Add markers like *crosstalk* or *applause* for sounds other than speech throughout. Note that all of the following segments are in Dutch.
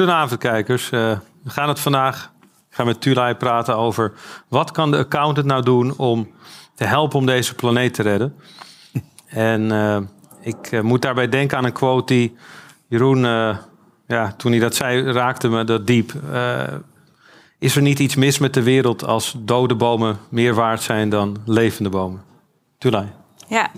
Goedenavond kijkers. Uh, we gaan het vandaag, ik ga met Tulay praten over wat kan de accountant nou doen om te helpen om deze planeet te redden. En uh, ik uh, moet daarbij denken aan een quote die Jeroen, ja, toen hij dat zei, raakte me dat diep. is er niet iets mis met de wereld als dode bomen meer waard zijn dan levende bomen? Tulay. Ja,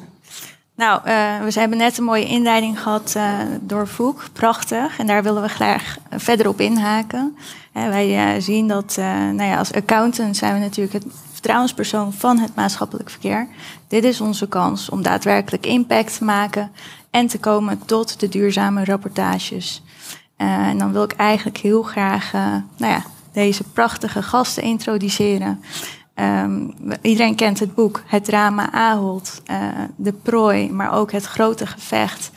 nou, uh, we hebben net een mooie inleiding gehad uh, door Voek. Prachtig. En daar willen we graag verder op inhaken. Uh, wij zien dat nou ja, als accountant zijn we natuurlijk het vertrouwenspersoon van het maatschappelijk verkeer. Dit is onze kans om daadwerkelijk impact te maken en te komen tot de duurzame rapportages. en dan wil ik eigenlijk heel graag nou ja, deze prachtige gasten introduceren. Um, iedereen kent het boek Het drama Ahold, uh, De prooi, maar ook Het grote gevecht.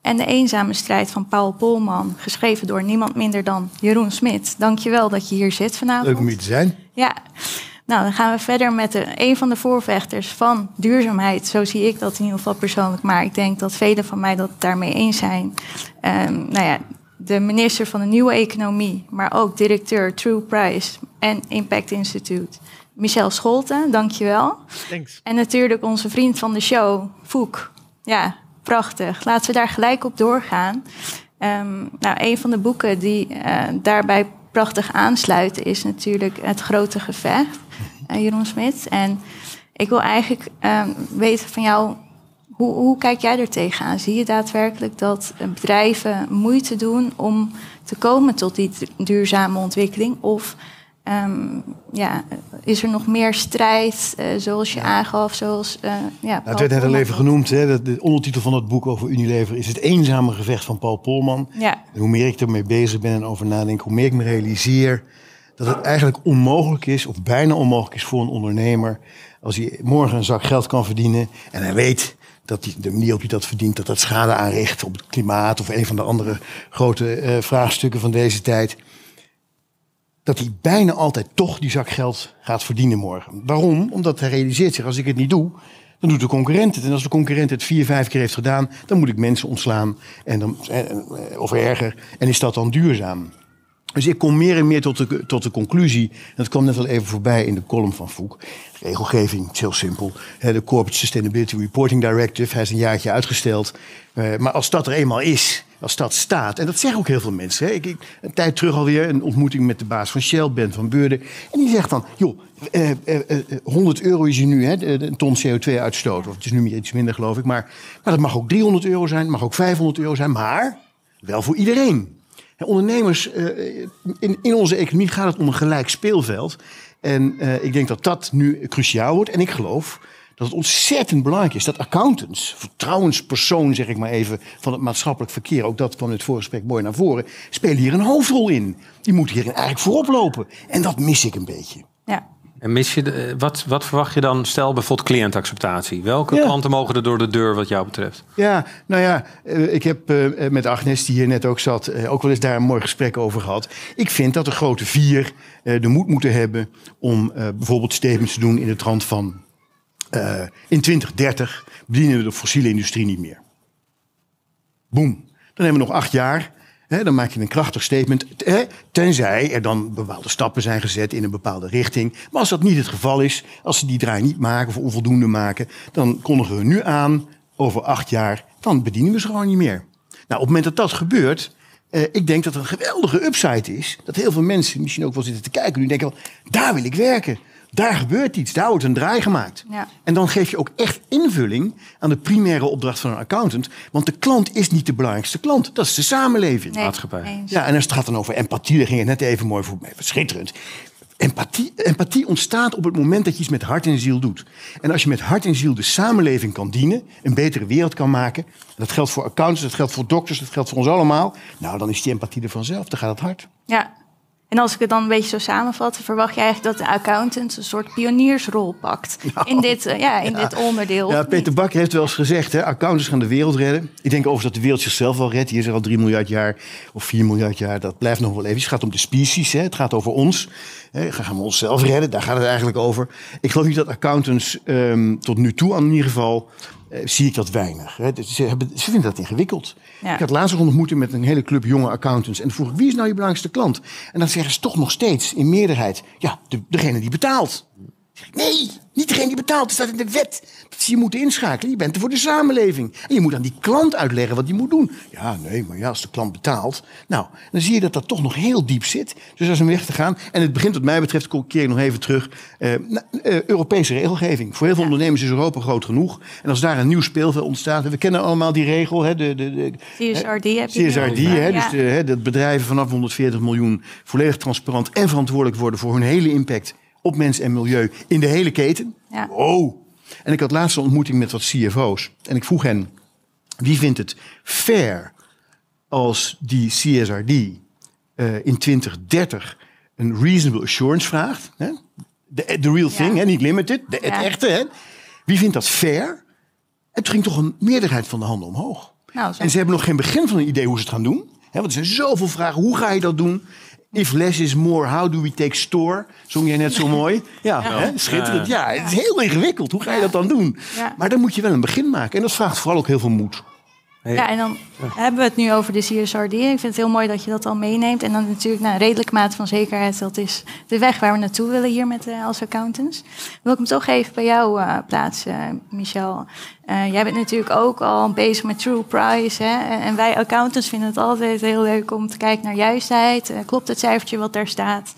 En De eenzame strijd van Paul Polman, geschreven door niemand minder dan Jeroen Smit. Dankjewel dat je hier zit vanavond. Leuk om hier te zijn. Ja, nou dan gaan we verder met de, een van de voorvechters van duurzaamheid. Zo zie ik dat in ieder geval persoonlijk, maar ik denk dat velen van mij dat daarmee eens zijn. Um, nou ja, de minister van de Nieuwe Economie, maar ook directeur True Price en Impact Institute. Michel Scholten, dankjewel. Thanks. En natuurlijk onze vriend van de show, Foek. Ja, prachtig. Laten we daar gelijk op doorgaan. Um, nou, een van de boeken die uh, daarbij prachtig aansluiten is natuurlijk Het Grote Gevecht, uh, Jeroen Smit. En ik wil eigenlijk um, weten van jou, hoe, hoe, kijk jij er tegenaan? Zie je daadwerkelijk dat bedrijven moeite doen om te komen tot die duurzame ontwikkeling? Of Um, ja, is er nog meer strijd, uh, zoals je aangaf? Zoals, uh, ja, nou, het werd net al even genoemd. Hè, de ondertitel van het boek over Unilever is Het eenzame gevecht van Paul Polman. Ja. En hoe meer ik ermee bezig ben en over nadenk, hoe meer ik me realiseer dat het eigenlijk onmogelijk is, of bijna onmogelijk is voor een ondernemer, als hij morgen een zak geld kan verdienen en hij weet dat die, de manier op die dat verdient, dat dat schade aanricht op het klimaat of een van de andere grote uh, vraagstukken van deze tijd dat hij bijna altijd toch die zak geld gaat verdienen morgen. Waarom? Omdat hij realiseert zich, als ik het niet doe, dan doet de concurrent het. En als de concurrent het vier, vijf keer heeft gedaan, dan moet ik mensen ontslaan. En dan, eh, of erger. En is dat dan duurzaam? Dus ik kom meer en meer tot de, tot de conclusie, dat kwam net al even voorbij in de column van Voek. Regelgeving, is heel simpel. De Corporate Sustainability Reporting Directive, hij is een jaartje uitgesteld. Eh, maar als dat er eenmaal is, als dat staat, en dat zeggen ook heel veel mensen. Hè. Ik, een tijd terug alweer een ontmoeting met de baas van Shell, Ben van Beurden. En die zegt dan, joh, eh, eh, 100 euro is je nu, hè, een ton CO2-uitstoot. Of het is nu iets minder, geloof ik. Maar, maar dat mag ook 300 euro zijn, mag ook 500 euro zijn. Maar wel voor iedereen. Ondernemers, in, in onze economie gaat het om een gelijk speelveld. En ik denk dat dat nu cruciaal wordt. En ik geloof dat het ontzettend belangrijk is dat accountants, vertrouwenspersoon zeg ik maar even, van het maatschappelijk verkeer, ook dat van het voorgesprek mooi naar voren, spelen hier een hoofdrol in. Die moeten hierin eigenlijk voorop lopen. En dat mis ik een beetje. Ja. En mis je de, wat, wat verwacht je dan, stel bijvoorbeeld cliëntacceptatie? Welke klanten mogen er door de deur wat jou betreft? Ja, nou ja, eh, ik heb eh, met Agnes, die hier net ook zat, eh, ook wel eens daar een mooi gesprek over gehad. Ik vind dat de grote vier de moed moeten hebben om bijvoorbeeld statements te doen in de trant van uh, in 2030 bedienen we de fossiele industrie niet meer. Boom. Dan hebben we nog acht jaar. Dan maak je een krachtig statement. Tenzij er dan bepaalde stappen zijn gezet in een bepaalde richting. Maar als dat niet het geval is, als ze die draai niet maken of onvoldoende maken, dan kondigen we nu aan, over acht jaar, dan bedienen we ze gewoon niet meer. Nou, op het moment dat dat gebeurt, uh, ik denk dat het een geweldige upside is. Dat heel veel mensen misschien ook wel zitten te kijken. Nu denken, daar wil ik werken. Daar gebeurt iets, daar wordt een draai gemaakt. Ja. En dan geef je ook echt invulling aan de primaire opdracht van een accountant. Want de klant is niet de belangrijkste klant, dat is de samenleving. Nee, maatschappij. Ja, en als het gaat dan over empathie, daar ging het net even mooi voor mij, schitterend. Empathie, empathie ontstaat op het moment dat je iets met hart en ziel doet. En als je met hart en ziel de samenleving kan dienen, een betere wereld kan maken. Dat geldt voor accountants, dat geldt voor dokters, dat geldt voor ons allemaal. Nou, dan is die empathie er vanzelf, dan gaat het hard. Ja, en als ik het dan een beetje zo samenvat, verwacht je eigenlijk dat de accountant een soort pioniersrol pakt *laughs* nou, in, dit, uh, ja, in dit onderdeel. Ja, Peter Bakker heeft wel eens gezegd, hè, accountants gaan de wereld redden. Ik denk overigens dat de wereld zichzelf wel redt. Hier is er al 3 miljard jaar of 4 miljard jaar, dat blijft nog wel even. Het gaat om de species, hè. het gaat over ons. Hè, gaan we onszelf redden? Daar gaat het eigenlijk over. Ik geloof niet dat accountants ehm, tot nu toe, in ieder geval, eh, zie ik dat weinig. Hè. Dus Ze, hebben, ze vinden dat ingewikkeld. Ja. Ik had laatst ontmoeting met een hele club jonge accountants. En vroeg ik, wie is nou je belangrijkste klant? En dan zeggen ze toch nog steeds, in meerderheid, ja, de, degene die betaalt. Nee, niet degene die betaalt. Het staat in de wet dat ze je moeten inschakelen. Je bent er voor de samenleving. En je moet aan die klant uitleggen wat hij moet doen. Ja, nee, maar ja, als de klant betaalt. Nou, dan zie je dat dat toch nog heel diep zit. Dus dat is een weg te gaan. En het begint wat mij betreft, keer ik nog even terug. eh, na- eh, Europese regelgeving. Voor heel veel ondernemers is Europa groot genoeg. En als daar een nieuw speelveld ontstaat. en We kennen allemaal die regel. Hè, de, de, de, CSRD heb je het CSRD, hè, dus de, hè, dat bedrijven vanaf 140 miljoen volledig transparant en verantwoordelijk worden voor hun hele impact op mens en milieu in de hele keten. Ja. Oh. En ik had laatst een ontmoeting met wat CFO's. En ik vroeg hen, wie vindt het fair als die CSRD eh, in 2030 een reasonable assurance vraagt? Hè? De, de real thing, Ja. hè? niet limited, de, het echte. Hè? Wie vindt dat fair? En toen ging toch een meerderheid van de handen omhoog. Nou. En ze hebben nog geen begin van een idee hoe ze het gaan doen. Hè, want er zijn zoveel vragen. Hoe ga je dat doen? If less is more, how do we take store? Zong jij net zo mooi. Ja, Hè? schitterend. Ja, het is heel ingewikkeld. Hoe ga je dat dan doen? Ja. Maar dan moet je wel een begin maken. En dat vraagt vooral ook heel veel moed. Ja, en dan hebben we het nu over de CSRD. Ik vind het heel mooi dat je dat al meeneemt. En dan natuurlijk nou, een redelijke mate van zekerheid. Dat is de weg waar we naartoe willen hier met, eh, als accountants. Wil ik hem toch even bij jou eh, plaatsen, Michel. Eh, jij bent natuurlijk ook al bezig met True Price. Hè? En, wij accountants vinden het altijd heel leuk om te kijken naar juistheid. Klopt het cijfertje wat daar staat?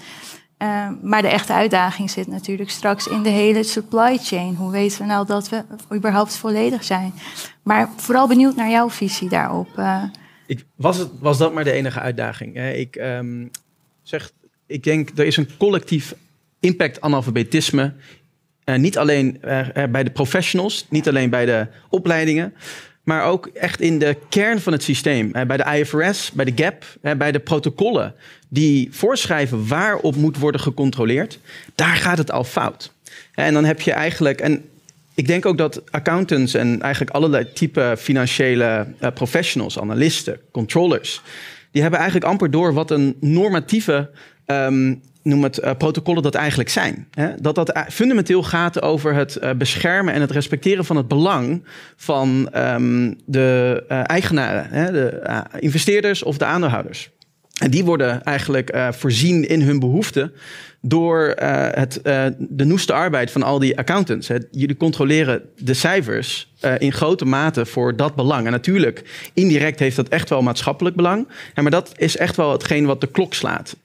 Eh, maar de echte uitdaging zit natuurlijk straks in de hele supply chain. Hoe weten we nou dat we überhaupt volledig zijn? Maar vooral benieuwd naar jouw visie daarop. eh. Ik, was, het, was dat maar de enige uitdaging? Hè? Ik ehm, zeg, ik denk er is een collectief impact analfabetisme. Eh, niet alleen eh, bij de professionals, niet alleen bij de opleidingen, maar ook echt in de kern van het systeem. Bij de IFRS, bij de GAP, bij de protocollen die voorschrijven waarop moet worden gecontroleerd. Daar gaat het al fout. En dan heb je eigenlijk. En ik denk ook dat accountants en eigenlijk allerlei type financiële eh, professionals, analisten, controllers, die hebben eigenlijk amper door wat een normatieve, ehm, noem het, eh, protocollen dat eigenlijk zijn. Hè? Dat dat eh, fundamenteel gaat over het beschermen en het respecteren van het belang van ehm, de eigenaren, hè? de investeerders of de aandeelhouders. En die worden eigenlijk eh, voorzien in hun behoeften door eh, het, eh, de noeste arbeid van al die accountants. Jullie controleren de cijfers in grote mate voor dat belang. En natuurlijk, indirect heeft dat echt wel maatschappelijk belang. Maar dat is echt wel hetgeen wat de klok slaat.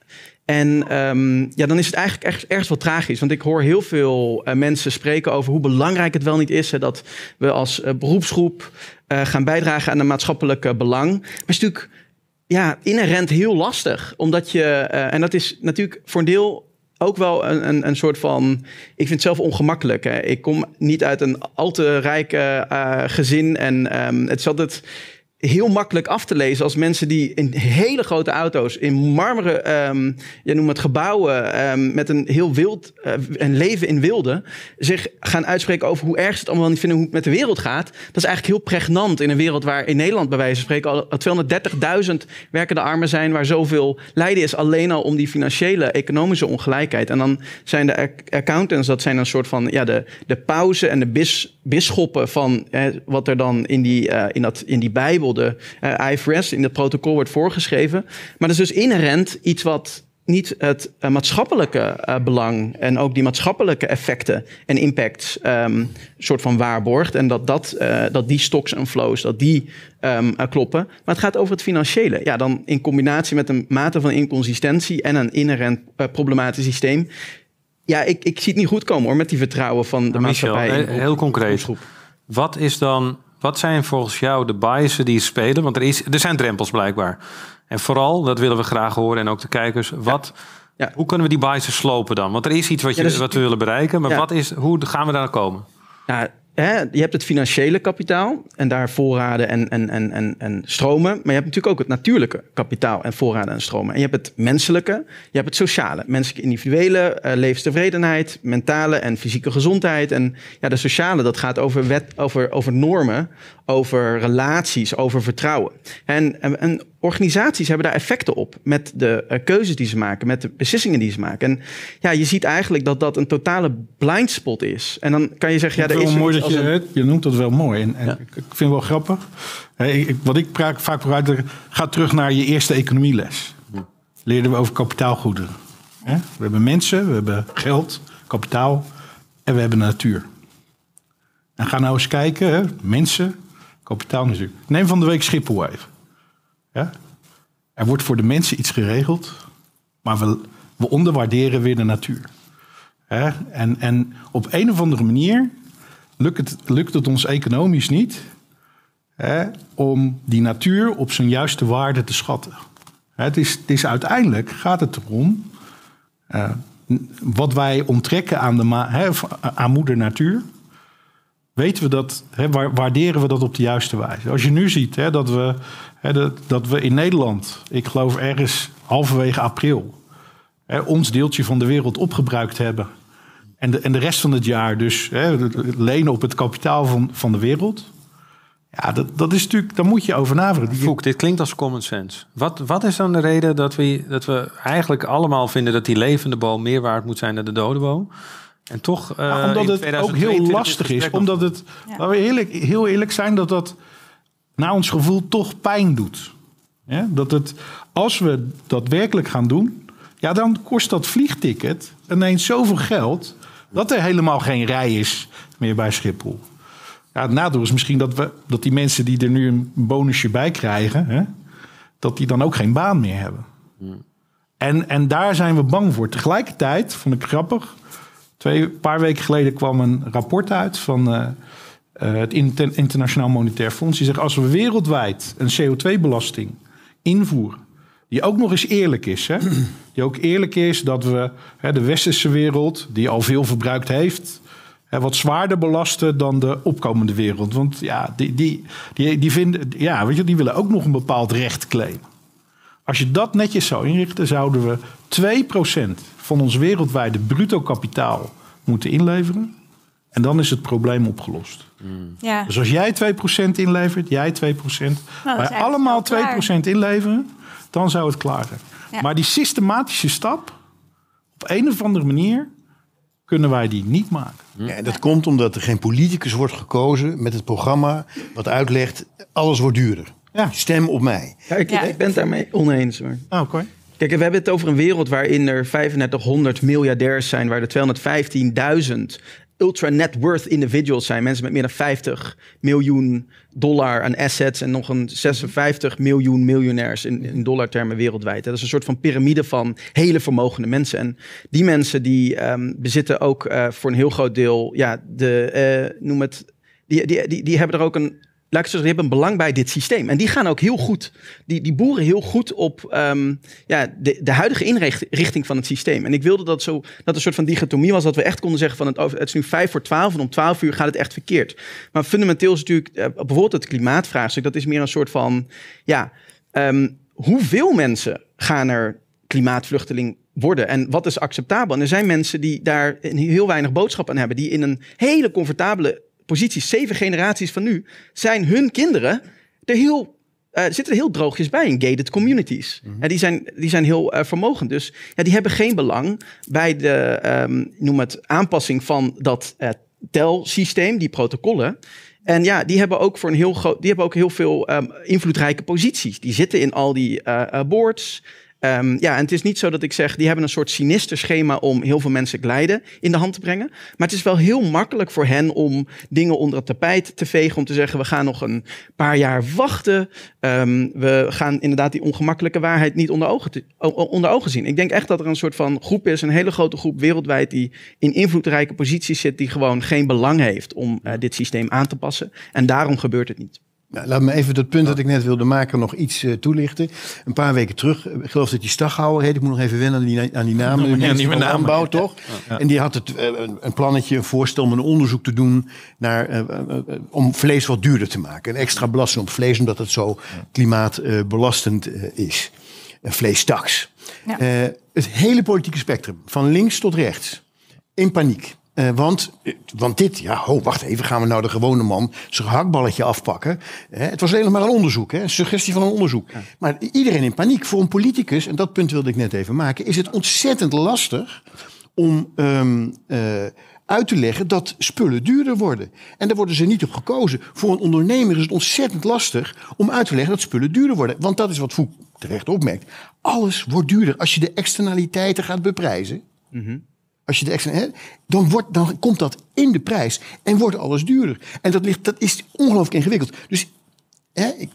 En ehm, ja, dan is het eigenlijk echt, ergens wel tragisch. Want ik hoor heel veel mensen spreken over hoe belangrijk het wel niet is. Hè, dat we als beroepsgroep gaan bijdragen aan een maatschappelijk belang. Maar het is natuurlijk ja, inherent heel lastig. Omdat je, eh, en dat is natuurlijk voor een deel ook wel een, een, een soort van. Ik vind het zelf ongemakkelijk. Hè. Ik kom niet uit een al te rijk eh, gezin. En ehm, het is altijd heel makkelijk af te lezen als mensen die in hele grote auto's, in marmeren, ehm, je noemt het gebouwen, ehm, met een heel wild, eh, een leven in wilde, zich gaan uitspreken over hoe erg ze het allemaal niet vinden, hoe het met de wereld gaat. Dat is eigenlijk heel pregnant in een wereld waar in Nederland bij wijze van spreken al 230.000 werkende armen zijn, waar zoveel lijden is alleen al om die financiële, economische ongelijkheid. En dan zijn de ac- accountants, dat zijn een soort van ja, de, de pauzen en de bis, van wat er dan in die, eh, in dat, in die Bijbel, de eh, IFRS, in het protocol wordt voorgeschreven. Maar dat is dus inherent iets wat niet het eh, maatschappelijke eh, belang en ook die maatschappelijke effecten en impacts ehm, soort van waarborgt. En dat, dat, dat die stocks en flows, dat die ehm, eh, kloppen. Maar het gaat over het financiële. Ja, dan in combinatie met een mate van inconsistentie en een inherent problematisch systeem. Ja, ik, ik zie het niet goed komen hoor, met die vertrouwen van de Michel, maatschappij. he- heel concreet. Wat is dan, wat zijn volgens jou de biasen die spelen? Want er, is, er zijn drempels blijkbaar. En vooral, dat willen we graag horen en ook de kijkers. Wat, Ja. Hoe kunnen we die biasen slopen dan? Want er is iets wat, je, Ja, wat we willen bereiken. Maar wat is, hoe gaan we daar komen? Ja, hè, je hebt het financiële kapitaal en daar voorraden en, en, en, en, en stromen. Maar je hebt natuurlijk ook het natuurlijke kapitaal en voorraden en stromen. En je hebt het menselijke, je hebt het sociale. Menselijke individuele, eh, levenstevredenheid, mentale en fysieke gezondheid. En ja, de sociale, dat gaat over, wet, over, over normen, over relaties, over vertrouwen. En, en, en organisaties hebben daar effecten op met de uh, keuzes die ze maken, met de beslissingen die ze maken. En ja, je ziet eigenlijk dat dat een totale blindspot is. En dan kan je zeggen, ja, dat is mooi dat je, een... je noemt dat wel mooi. En, en ja. ik, vind het wel grappig. Ik, wat ik vaak vooruit ga terug naar je eerste economieles. Leerden we over kapitaalgoederen. We hebben mensen, we hebben geld, kapitaal en we hebben natuur. En ga nou eens kijken, hè? mensen, kapitaal natuurlijk. Neem van de week Schiphol even. Ja? Er wordt voor de mensen iets geregeld, maar we, we onderwaarderen weer de natuur. En, en op een of andere manier lukt het, lukt het ons economisch niet om die natuur op zijn juiste waarde te schatten. Het is, het is uiteindelijk gaat het erom uh, wat wij onttrekken aan, de aan moeder natuur weten we dat, hè, waarderen we dat op de juiste wijze. Als je nu ziet hè, dat, we, hè, dat, dat we in Nederland, ik geloof ergens halverwege april, ons deeltje van de wereld opgebruikt hebben. En de, en de rest van het jaar dus lenen op het kapitaal van, van de wereld. Ja, dat, dat is natuurlijk, daar moet je over nadenken. Foek, dit klinkt als common sense. Wat, wat is dan de reden dat we, dat we eigenlijk allemaal vinden dat die levende boom meer waard moet zijn dan de dode boom? En toch. Uh, omdat het ook heel lastig is. Omdat het. Ja. Laten we eerlijk, heel eerlijk zijn dat dat naar ons gevoel toch pijn doet. Ja? Dat het, als we dat werkelijk gaan doen, ja, dan kost dat vliegticket ineens zoveel geld dat er helemaal geen rij is meer bij Schiphol. Ja, het nadeel is misschien dat, we, dat die mensen die er nu een bonusje bij krijgen, hè, dat die dan ook geen baan meer hebben. Hmm. En, en daar zijn we bang voor. Tegelijkertijd vond ik grappig Twee paar weken geleden kwam een rapport uit van uh, het Internationaal Monetair Fonds. Die zegt als we wereldwijd een CO2-belasting invoeren. Die ook nog eens eerlijk is. Hè? Die ook eerlijk is dat we hè, de westerse wereld, die al veel verbruikt heeft, wat zwaarder belasten dan de opkomende wereld. Want ja, die, die, die, die, vinden, ja, weet je, die willen ook nog een bepaald recht claimen. Als je dat netjes zou inrichten, zouden we 2% van ons wereldwijde bruto kapitaal moeten inleveren. En dan is het probleem opgelost. Mm. Ja. Dus als jij 2% inlevert, jij 2%, nou, wij allemaal 2% inleveren, dan zou het klaar zijn. Maar die systematische stap, op een of andere manier, kunnen wij die niet maken. Ja, dat komt omdat er geen politicus wordt gekozen met het programma wat uitlegt, alles wordt duurder. Ja. Stem op mij. Ja, ik, ik ben het daarmee oneens. Maar... Oh, Oké. Kijk, we hebben het over een wereld waarin er 3500 miljardairs zijn, waar er 215.000 ultra net worth individuals zijn. Mensen met meer dan 50 miljoen dollar aan assets en nog een 56 miljoen miljonairs in, in dollartermen wereldwijd. Dat is een soort van piramide van hele vermogende mensen. En die mensen die um, bezitten ook uh, voor een heel groot deel, ja, de, uh, noem het, die, die, die, die hebben er ook een die hebben belang bij dit systeem. En die gaan ook heel goed, die, die boeren heel goed op um, ja, de, de huidige inrichting van het systeem. En ik wilde dat zo, dat een soort van dichotomie was, dat we echt konden zeggen van het, het is nu vijf voor twaalf en om twaalf uur gaat het echt verkeerd. Maar fundamenteel is natuurlijk, uh, bijvoorbeeld het klimaatvraagstuk, dat is meer een soort van, ja, um, hoeveel mensen gaan er klimaatvluchteling worden. En wat is acceptabel? En er zijn mensen die daar heel weinig boodschap aan hebben, die in een hele comfortabele posities, zeven generaties van nu, zijn hun kinderen er heel uh, zitten er heel droogjes bij in gated communities. Mm die, zijn, die zijn heel uh, vermogend. Dus ja, die hebben geen belang bij de um, noem het, aanpassing van dat uh, telsysteem, die protocollen. En ja, die hebben ook voor een heel groot, die hebben ook heel veel um, invloedrijke posities. Die zitten in al die boards. Um, ja, en het is niet zo dat ik zeg, die hebben een soort sinister schema om heel veel mensen glijden in de hand te brengen. Maar het is wel heel makkelijk voor hen om dingen onder het tapijt te vegen. Om te zeggen, we gaan nog een paar jaar wachten. Um, we gaan inderdaad die ongemakkelijke waarheid niet onder ogen, onder ogen zien. Ik denk echt dat er een soort van groep is, een hele grote groep wereldwijd, die in invloedrijke posities zit, die gewoon geen belang heeft om uh, dit systeem aan te passen. En daarom gebeurt het niet. Nou, laat me even dat punt dat ik net wilde maken nog iets uh, toelichten. Een paar weken terug, ik geloof dat die Staghouwer heet. Ik moet nog even wennen aan die, aan die namen. Ja, die naam toch? Ja. En die had het, uh, een plannetje, een voorstel om een onderzoek te doen... Naar, uh, om vlees wat duurder te maken. Een extra belasting op vlees, omdat het zo klimaatbelastend is. Een vleestaks. het hele politieke spectrum, van links tot rechts, in paniek. Uh, want, want dit, ja, oh, wacht even, gaan we nou de gewone man zijn hakballetje afpakken? het was alleen maar een onderzoek, hè, een suggestie van een onderzoek. Maar iedereen in paniek. Voor een politicus, en dat punt wilde ik net even maken, is het ontzettend lastig om um, uh, uit te leggen dat spullen duurder worden. En daar worden ze niet op gekozen. Voor een ondernemer is het ontzettend lastig om uit te leggen dat spullen duurder worden. Want dat is wat Voek terecht opmerkt. Alles wordt duurder als je de externaliteiten gaat beprijzen. Mm als je de extra, dan, wordt, dan komt dat in de prijs en wordt alles duurder. En dat, ligt, dat is ongelooflijk ingewikkeld. Dus hè, ik,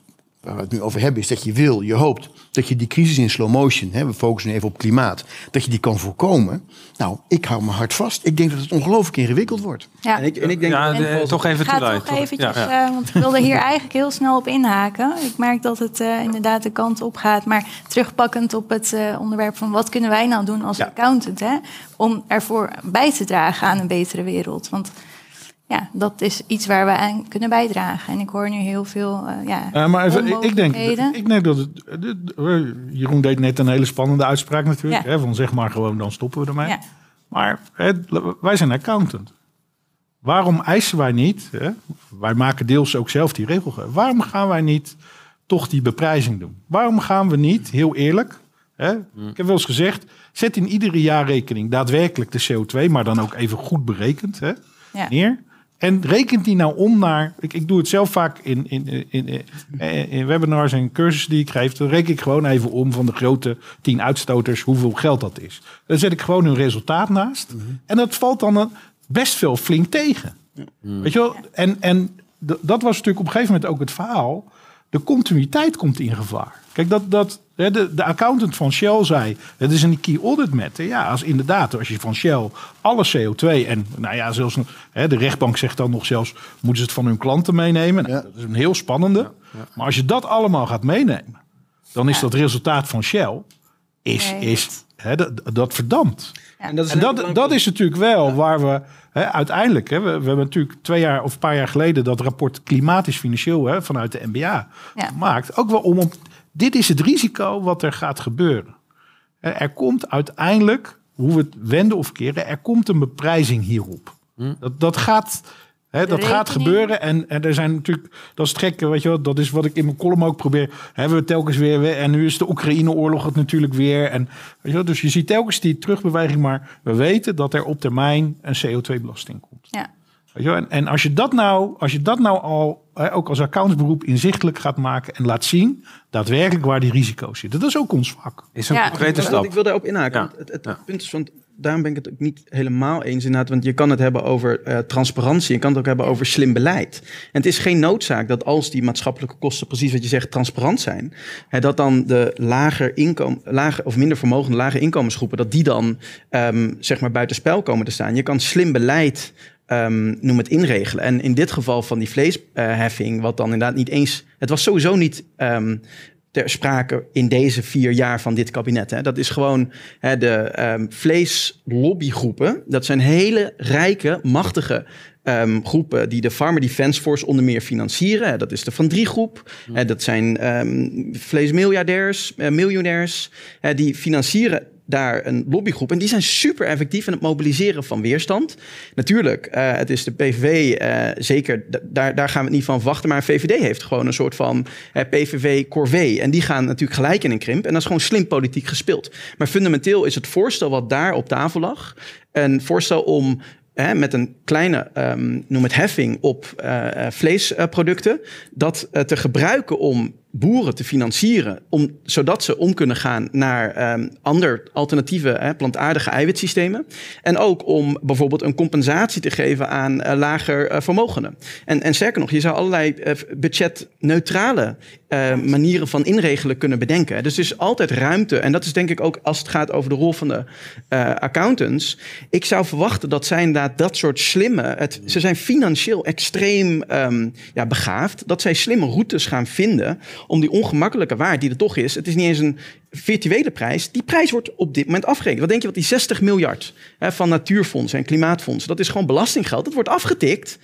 waar we het nu over hebben, is dat je wil, je hoopt dat je die crisis in slow motion, hè, we focussen even op klimaat, dat je die kan voorkomen. Nou, ik hou me hard vast. Ik denk dat het ongelooflijk ingewikkeld wordt. Ja, en ik, en ik denk ja, de, toch even Ga toch eventjes, ja, uh, want ik wilde hier *laughs* eigenlijk heel snel op inhaken. Ik merk dat het uh, inderdaad de kant op gaat, maar terugpakkend op het uh, onderwerp van wat kunnen wij nou doen als accountant, hè, om ervoor bij te dragen aan een betere wereld. Want ja, dat is iets waar we aan kunnen bijdragen. En ik hoor nu heel veel. Uh, ja, uh, maar even, ik, denk, ik denk dat het. Jeroen deed net een hele spannende uitspraak natuurlijk. Hè, van zeg maar gewoon, dan stoppen we ermee. Ja. Maar hè, wij zijn accountant. Waarom eisen wij niet? Hè, wij maken deels ook zelf die regel. Waarom gaan wij niet toch die beprijzing doen? Waarom gaan we niet, heel eerlijk. Hè, ik heb wel eens gezegd, zet in iedere jaarrekening daadwerkelijk de CO2, maar dan ook even goed berekend hè, neer. En rekent die nou om naar. Ik, ik doe het zelf vaak in, in, in, in, webinars en cursussen die ik geef. Dan reken ik gewoon even om van de grote tien uitstoters hoeveel geld dat is. Dan zet ik gewoon hun resultaat naast. En dat valt dan best veel flink tegen. Weet je wel? En, en dat was natuurlijk op een gegeven moment ook het verhaal. De continuïteit komt in gevaar. Kijk, dat, dat, de, de accountant van Shell zei, het is een key audit matter. Ja, als inderdaad, als je van Shell alle CO2 en nou ja, zelfs de rechtbank zegt dan nog zelfs, moeten ze het van hun klanten meenemen. Nou, Dat is een heel spannende. Maar als je dat allemaal gaat meenemen, dan is dat resultaat van Shell, is, is dat, dat verdampt. En dat is, en dat, dat is natuurlijk wel waar we uiteindelijk, hè, we, we, hebben natuurlijk twee jaar of een paar jaar geleden dat rapport klimatisch financieel hè, vanuit de NBA gemaakt. Ook wel om op dit is het risico wat er gaat gebeuren. Er komt uiteindelijk, hoe we het wenden of keren, er komt een beprijzing hierop. Hm. Dat, dat gaat. dat gaat gebeuren. En, en er zijn natuurlijk, dat is het weet je wel, dat is wat ik in mijn column ook probeer. Hebben we telkens weer, en nu is de Oekraïne-oorlog het natuurlijk weer. En, weet je wel, dus je ziet telkens die terugbeweging, maar we weten dat er op termijn een CO2-belasting komt. Ja. En, en als je dat nou, als je dat nou al hè, ook als accountsberoep inzichtelijk gaat maken en laat zien, daadwerkelijk waar die risico's zitten. Dat is ook ons vak. Is een ja. concrete stap. Ik wil daarop inhaken. Het, het, punt is, want daarom ben ik het ook niet helemaal eens inderdaad. Want je kan het hebben over uh, transparantie. Je kan het ook hebben over slim beleid. En het is geen noodzaak dat als die maatschappelijke kosten, precies wat je zegt, transparant zijn. Hè, dat dan de lager inkomen, lager of minder vermogende lage inkomensgroepen, dat die dan um, zeg maar buitenspel komen te staan. Je kan slim beleid um, noem het inregelen. En in dit geval van die vleesheffing, wat dan inderdaad niet eens. Het was sowieso niet um, ter sprake in deze vier jaar van dit kabinet. Hè. Dat is gewoon hè, de um, vleeslobbygroepen. Dat zijn hele rijke, machtige um, groepen die de Farmer Defence Force onder meer financieren. Dat is de Van Drie groep. Mm. Dat zijn um, vleesmiljardairs, uh, miljonairs. Uh, die financieren daar een lobbygroep. En die zijn super effectief in het mobiliseren van weerstand. Natuurlijk, uh, het is de PVV, uh, zeker, daar, daar gaan we het niet van verwachten. Maar VVD heeft gewoon een soort van uh, PVV-corvée. En die gaan natuurlijk gelijk in een krimp. En dat is gewoon slim politiek gespeeld. Maar fundamenteel is het voorstel wat daar op tafel lag... een voorstel om Hè, met een kleine, um, noem het heffing op vleesproducten, dat te gebruiken om boeren te financieren, om, zodat ze om kunnen gaan naar um, ander alternatieve hè, plantaardige eiwitsystemen. En ook om bijvoorbeeld een compensatie te geven aan uh, lager uh, vermogenden. En, en sterker nog, je zou allerlei uh, budgetneutrale manieren van inregelen kunnen bedenken. Dus er is altijd ruimte. En dat is denk ik ook als het gaat over de rol van de accountants. Ik zou verwachten dat zij inderdaad dat soort slimme, het, ze zijn financieel extreem um, ja, begaafd, dat zij slimme routes gaan vinden om die ongemakkelijke waarde die er toch is. Het is niet eens een virtuele prijs. Die prijs wordt op dit moment afgerekend. Wat denk je wat die 60 miljard hè, van natuurfondsen en klimaatfondsen, dat is gewoon belastinggeld. Dat wordt afgetikt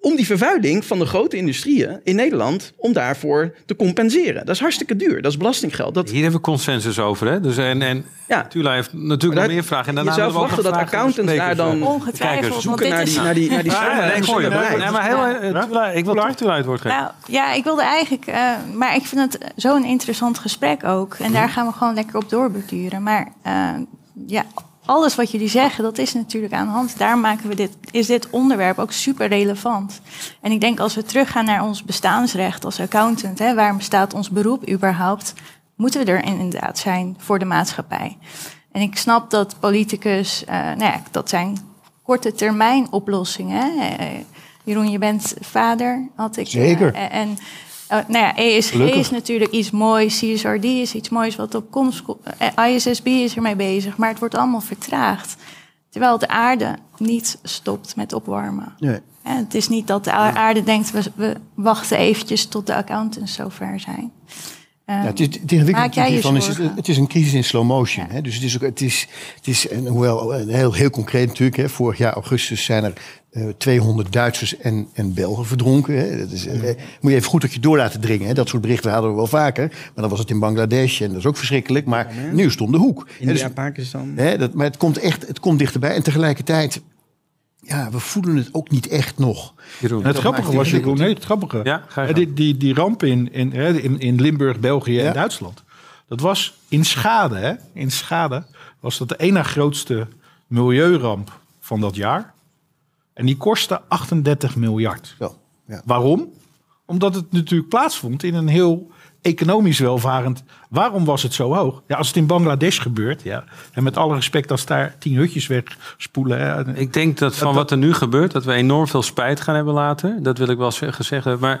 om die vervuiling van de grote industrieën in Nederland, om daarvoor te compenseren. Dat is hartstikke duur, dat is belastinggeld. Dat... Hier hebben we consensus over. Hè? Dus en, en ja. Tula heeft natuurlijk nog meer vragen. En daarna je zou verwachten dat accountants daar dan Ongetwijfeld, zoeken naar die, naar die, naar die ja. Nee, maar heel, Tula, ik wil toch Tula het woord geven. Nou, ja, ik wilde eigenlijk... Uh, maar ik vind het zo'n interessant gesprek ook. En daar gaan we gewoon lekker op doorbeduren. Maar uh, ja, alles wat jullie zeggen, dat is natuurlijk aan de hand. Daar maken we dit, is dit onderwerp ook super relevant. En ik denk als we teruggaan naar ons bestaansrecht als accountant, hè, waarom bestaat ons beroep überhaupt, moeten we er inderdaad zijn voor de maatschappij. En ik snap dat politicus, uh, nou ja, dat zijn korte termijn oplossingen. Hè. Uh, Jeroen, je bent vader, had ik. Zeker. Uh, en uh, nou ja, ESG Gelukkig. is natuurlijk iets moois, CSRD is iets moois wat op komst komt. Uh, ISSB is ermee bezig, maar het wordt allemaal vertraagd. Terwijl de aarde niet stopt met opwarmen. Nee. En het is niet dat de aarde denkt, we, we wachten eventjes tot de accountants zover zijn. Ja, het, is, het, ingewikkelde van is, het, is een crisis in slow motion. Ja. Hè? Dus het is, ook, het is, het is en hoewel heel, heel concreet natuurlijk. Hè, vorig jaar augustus zijn er 200 Duitsers en, en Belgen verdronken. Hè? Dat is, uh, moet je even goed tot je door laten dringen. Hè? Dat soort berichten hadden we wel vaker. Maar dan was het in Bangladesh en dat is ook verschrikkelijk. Maar ja, nieuws om de hoek. India, dus, Pakistan. Hè, dat, maar het komt echt het komt dichterbij. En tegelijkertijd ja, we voelen het ook niet echt nog. Jeroen, het grappige was, Jeroen, nee, het grappige. Ja, die, die, die ramp in, in, in, in Limburg, België ja. en Duitsland. Dat was in schade, hè? In schade was dat de ene grootste milieuramp van dat jaar. En die kostte 38 miljard. Ja, ja. Waarom? Omdat het natuurlijk plaatsvond in een heel economisch welvarend. Waarom was het zo hoog? Ja, als het in Bangladesh gebeurt, ja. En met alle respect, als daar tien hutjes wegspoelen. Hè, ik denk dat van wat er nu gebeurt, dat we enorm veel spijt gaan hebben later. Dat wil ik wel zeggen. Maar,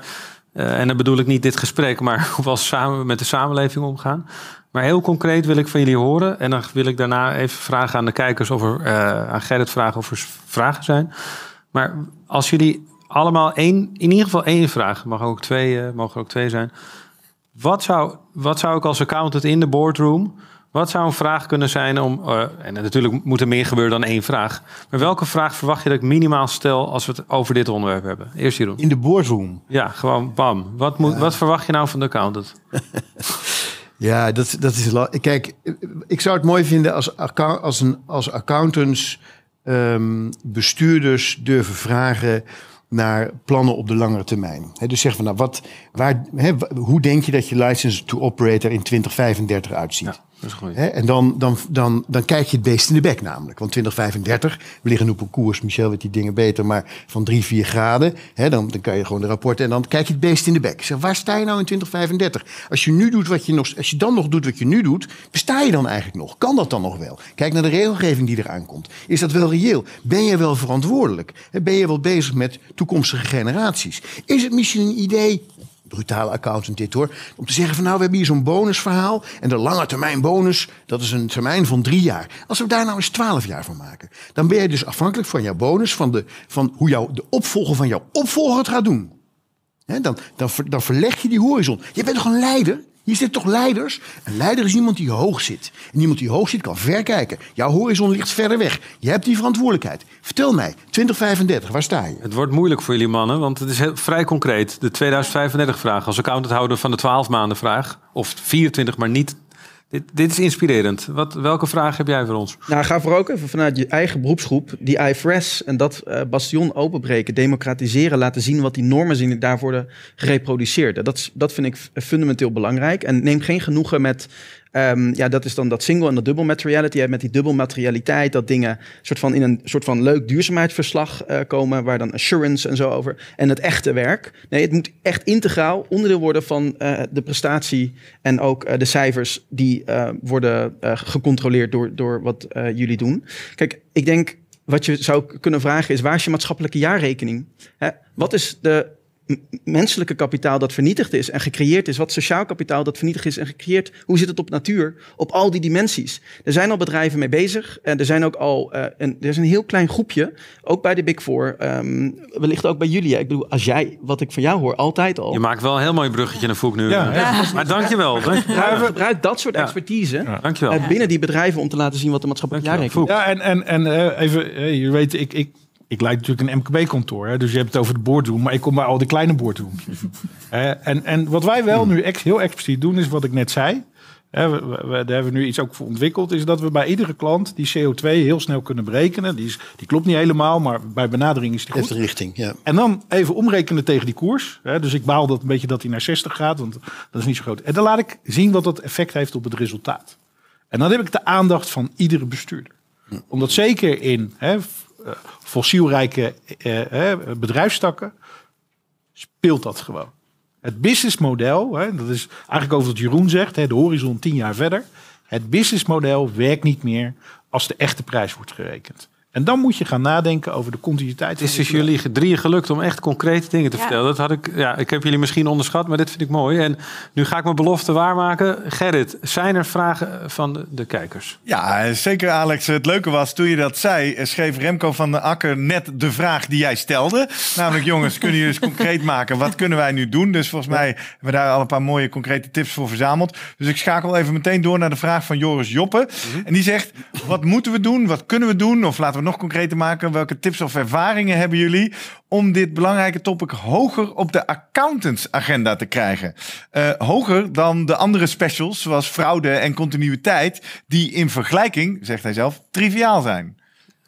uh, en dan bedoel ik niet dit gesprek, maar *laughs* hoe we samen met de samenleving omgaan. Maar heel concreet wil ik van jullie horen. En dan wil ik daarna even vragen aan de kijkers of er, uh, aan Gerrit vragen of er vragen zijn. Maar als jullie allemaal één, in ieder geval één vraag, mag ook twee, uh, mogen ook twee zijn. Wat zou, wat zou ik als accountant in de boardroom... Wat zou een vraag kunnen zijn om... Uh, en natuurlijk moet er meer gebeuren dan één vraag. Maar welke vraag verwacht je dat ik minimaal stel... als we het over dit onderwerp hebben? Eerst Jeroen. In de boardroom? Ja, gewoon bam. Wat, moet, ja. wat verwacht je nou van de accountant? *laughs* ja, dat, dat is... Kijk, ik zou het mooi vinden als, als, een, als accountants... Um, bestuurders durven vragen naar plannen op de langere termijn. Dus zeg van nou, wat, waar, hoe denk je dat je license to operator in 2035 uitziet? En dan, dan, dan, dan kijk je het beest in de bek namelijk. Want 2035, we liggen nu op een koers, Michel weet die dingen beter, maar van 3, 4 graden. dan, dan kan je gewoon de rapporten en dan kijk je het beest in de bek. Zeg, waar sta je nou in 2035? Als je, nu doet wat je nog, als je dan nog doet wat je nu doet, besta je dan eigenlijk nog? Kan dat dan nog wel? Kijk naar de regelgeving die eraan komt. Is dat wel reëel? Ben je wel verantwoordelijk? Ben je wel bezig met toekomstige generaties? Is het misschien een idee brutale accountant dit hoor. Om te zeggen van nou, we hebben hier zo'n bonusverhaal. En de lange termijn bonus, dat is een termijn van drie jaar. Als we daar nou eens twaalf jaar van maken. Dan ben je dus afhankelijk van jouw bonus, van, de, van hoe jou, de opvolger van jouw opvolger het gaat doen. Dan, dan, dan verleg je die horizon. Je bent toch een leider? Hier zitten toch leiders? Een leider is iemand die hoog zit. En iemand die hoog zit kan ver kijken. Jouw horizon ligt verder weg. Je hebt die verantwoordelijkheid. Vertel mij, 2035, waar sta je? Het wordt moeilijk voor jullie mannen, want het is heel, vrij concreet. De 2035 vraag als accountanthouder van de 12 maanden vraag. Of 24, maar niet dit, dit, is inspirerend. Wat, welke vraag heb jij voor ons? Nou, ga voor ook even vanuit je eigen beroepsgroep die IFRS en dat uh, bastion openbreken, democratiseren, laten zien wat die normen zijn die daar worden gereproduceerd. Dat, dat vind ik fundamenteel belangrijk. En neem geen genoegen met Um, ja, dat is dan dat single en dat dubbel materiality. Met die dubbel materialiteit dat dingen soort van in een soort van leuk duurzaamheidsverslag uh, komen, waar dan assurance en zo over. En het echte werk. Nee, het moet echt integraal onderdeel worden van uh, de prestatie en ook uh, de cijfers die worden gecontroleerd door, door wat jullie doen. Kijk, ik denk wat je zou kunnen vragen is: waar is je maatschappelijke jaarrekening? Hè? Wat is de menselijke kapitaal dat vernietigd is en gecreëerd is, wat sociaal kapitaal dat vernietigd is en gecreëerd, hoe zit het op natuur, op al die dimensies. Er zijn al bedrijven mee bezig en er zijn ook al, uh, een, er is een heel klein groepje, ook bij de Big Four, um, wellicht ook bij jullie. Ik bedoel, als jij, wat ik van jou hoor, altijd al. Je maakt wel een heel mooi bruggetje naar Voek nu. Ja, ja. Maar dankjewel. Gebruik, gebruik dat soort expertise ja. dankjewel. binnen die bedrijven om te laten zien wat de maatschappelijke jaarrekening is. Ja, en, en, en uh, even, uh, je weet, ik, ik ik leid natuurlijk een MKB-kantoor, dus je hebt het over de boardroom, maar ik kom bij al die kleine boardrooms. *laughs* en, en wat wij wel nu ex, heel expliciet doen, is wat ik net zei. We, we, daar hebben we nu iets ook voor ontwikkeld. Is dat we bij iedere klant die CO2 heel snel kunnen berekenen. Die, is, die klopt niet helemaal, maar bij benadering is die goed. de richting, ja. En dan even omrekenen tegen die koers. Hè, dus ik baal dat een beetje dat hij naar 60 gaat, want dat is niet zo groot. En dan laat ik zien wat dat effect heeft op het resultaat. En dan heb ik de aandacht van iedere bestuurder. Omdat zeker in hè, fossielrijke eh, bedrijfstakken speelt dat gewoon. Het businessmodel, hè, dat is eigenlijk over wat Jeroen zegt, hè, de horizon tien jaar verder. Het businessmodel werkt niet meer als de echte prijs wordt gerekend. En dan moet je gaan nadenken over de continuïteit. Het is dus jullie drieën gelukt om echt concrete dingen te vertellen. Dat had ik, ja, ik heb jullie misschien onderschat, maar dit vind ik mooi. En nu ga ik mijn belofte waarmaken. Gerrit, zijn er vragen van de, de kijkers? Ja, zeker Alex. Het leuke was, toen je dat zei, schreef Remco van der Akker net de vraag die jij stelde. Namelijk, *laughs* jongens, kunnen jullie eens concreet maken? Wat kunnen wij nu doen? Dus volgens mij hebben we daar al een paar mooie concrete tips voor verzameld. Dus ik schakel even meteen door naar de vraag van Joris Joppe. En die zegt, wat moeten we doen? Wat kunnen we doen? Of laten we nog concreter maken. Welke tips of ervaringen hebben jullie om dit belangrijke topic hoger op de accountantsagenda te krijgen? Uh, hoger dan de andere specials, zoals fraude en continuïteit, die in vergelijking, zegt hij zelf, triviaal zijn.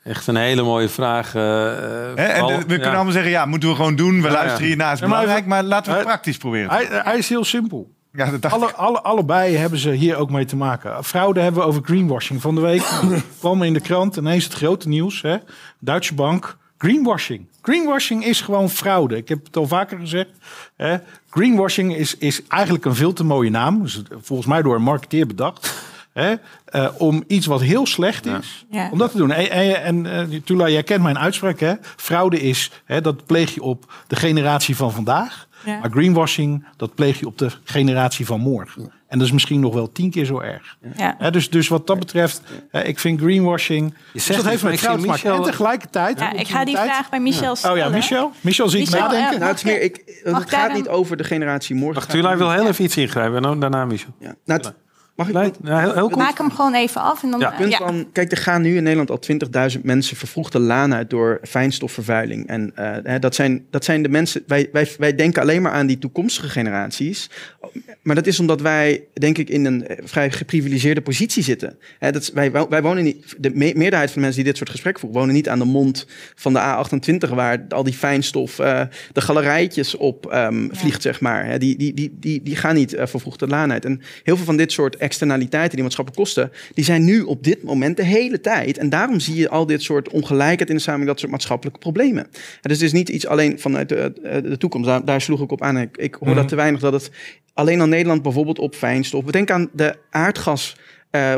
Echt een hele mooie vraag. Uh, en we kunnen allemaal zeggen, ja, moeten we gewoon doen. We ja, luisteren hiernaast, is belangrijk. Maar laten we het praktisch proberen. Hij, hij is heel simpel. Ja, dat alle, alle, allebei hebben ze hier ook mee te maken. Fraude hebben we over greenwashing. Van de week *laughs* kwam in de krant ineens het grote nieuws. Hè? Duitse bank, greenwashing. Greenwashing is gewoon fraude. Ik heb het al vaker gezegd. Hè? Greenwashing is, is eigenlijk een veel te mooie naam. Dus volgens mij door een marketeer bedacht. Hè? Uh, om iets wat heel slecht is, ja. om dat te doen. En, en, en uh, Tula, jij kent mijn uitspraak. Hè? Fraude is, hè, dat pleeg je op de generatie van vandaag. Maar greenwashing, dat pleeg je op de generatie van morgen. En dat is misschien nog wel tien keer zo erg. Ja. dus, dus wat dat betreft, ik vind greenwashing... Je zegt dat heeft met geld Michel... En tegelijkertijd... Ja, ik ga die vraag bij Michel stellen. Oh ja, Michel? Michel zie ik nadenken. nou, het, is meer, ik, het gaat niet over de generatie morgen. Wacht, Tula wil heel even iets ingrijpen. En daarna Michel. Ja. Nou, Mag ik heel, heel Maak hem gewoon even af. En dan, ja. punt van, kijk, er gaan nu in Nederland al 20.000 mensen vervroegde laan uit door fijnstofvervuiling. En uh, dat, zijn, dat zijn de mensen. Wij, wij, wij denken alleen maar aan die toekomstige generaties. Maar dat is omdat wij, denk ik, in een vrij geprivilegeerde positie zitten. Hè, dat, wij, wij wonen niet. De meerderheid van de mensen die dit soort gesprekken voeren, wonen niet aan de mond van de A28, waar al die fijnstof, uh, de galerijtjes op um, vliegt, zeg maar. Die, die, die, die, die gaan niet uh, vervroegde laan uit. En heel veel van dit soort externaliteiten die maatschappelijk kosten, die zijn nu op dit moment de hele tijd. En daarom zie je al dit soort ongelijkheid in de samenleving, dat soort maatschappelijke problemen. dus het is niet iets alleen vanuit de, de toekomst. Daar, daar, sloeg ik op aan. Ik, ik hoor mm dat te weinig dat het alleen al Nederland bijvoorbeeld op fijnstof. We denken aan de aardgas uh,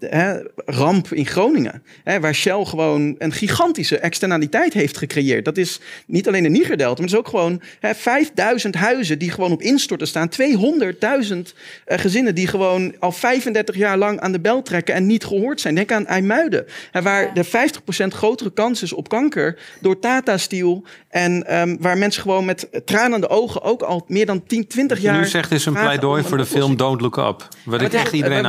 uh, ramp in Groningen. waar Shell gewoon een gigantische externaliteit heeft gecreëerd. Dat is niet alleen de Nigerdelta, maar het is ook gewoon 5000 huizen die gewoon op instorten staan. 200.000 gezinnen die gewoon al 35 jaar lang aan de bel trekken en niet gehoord zijn. Denk aan IJmuiden, waar de 50% grotere kans is op kanker door Tata Steel. En um, waar mensen gewoon met tranende ogen ook al meer dan 10, 20 jaar. Nu zegt is een pleidooi voor de film Don't Look Up. Wat ik echt iedereen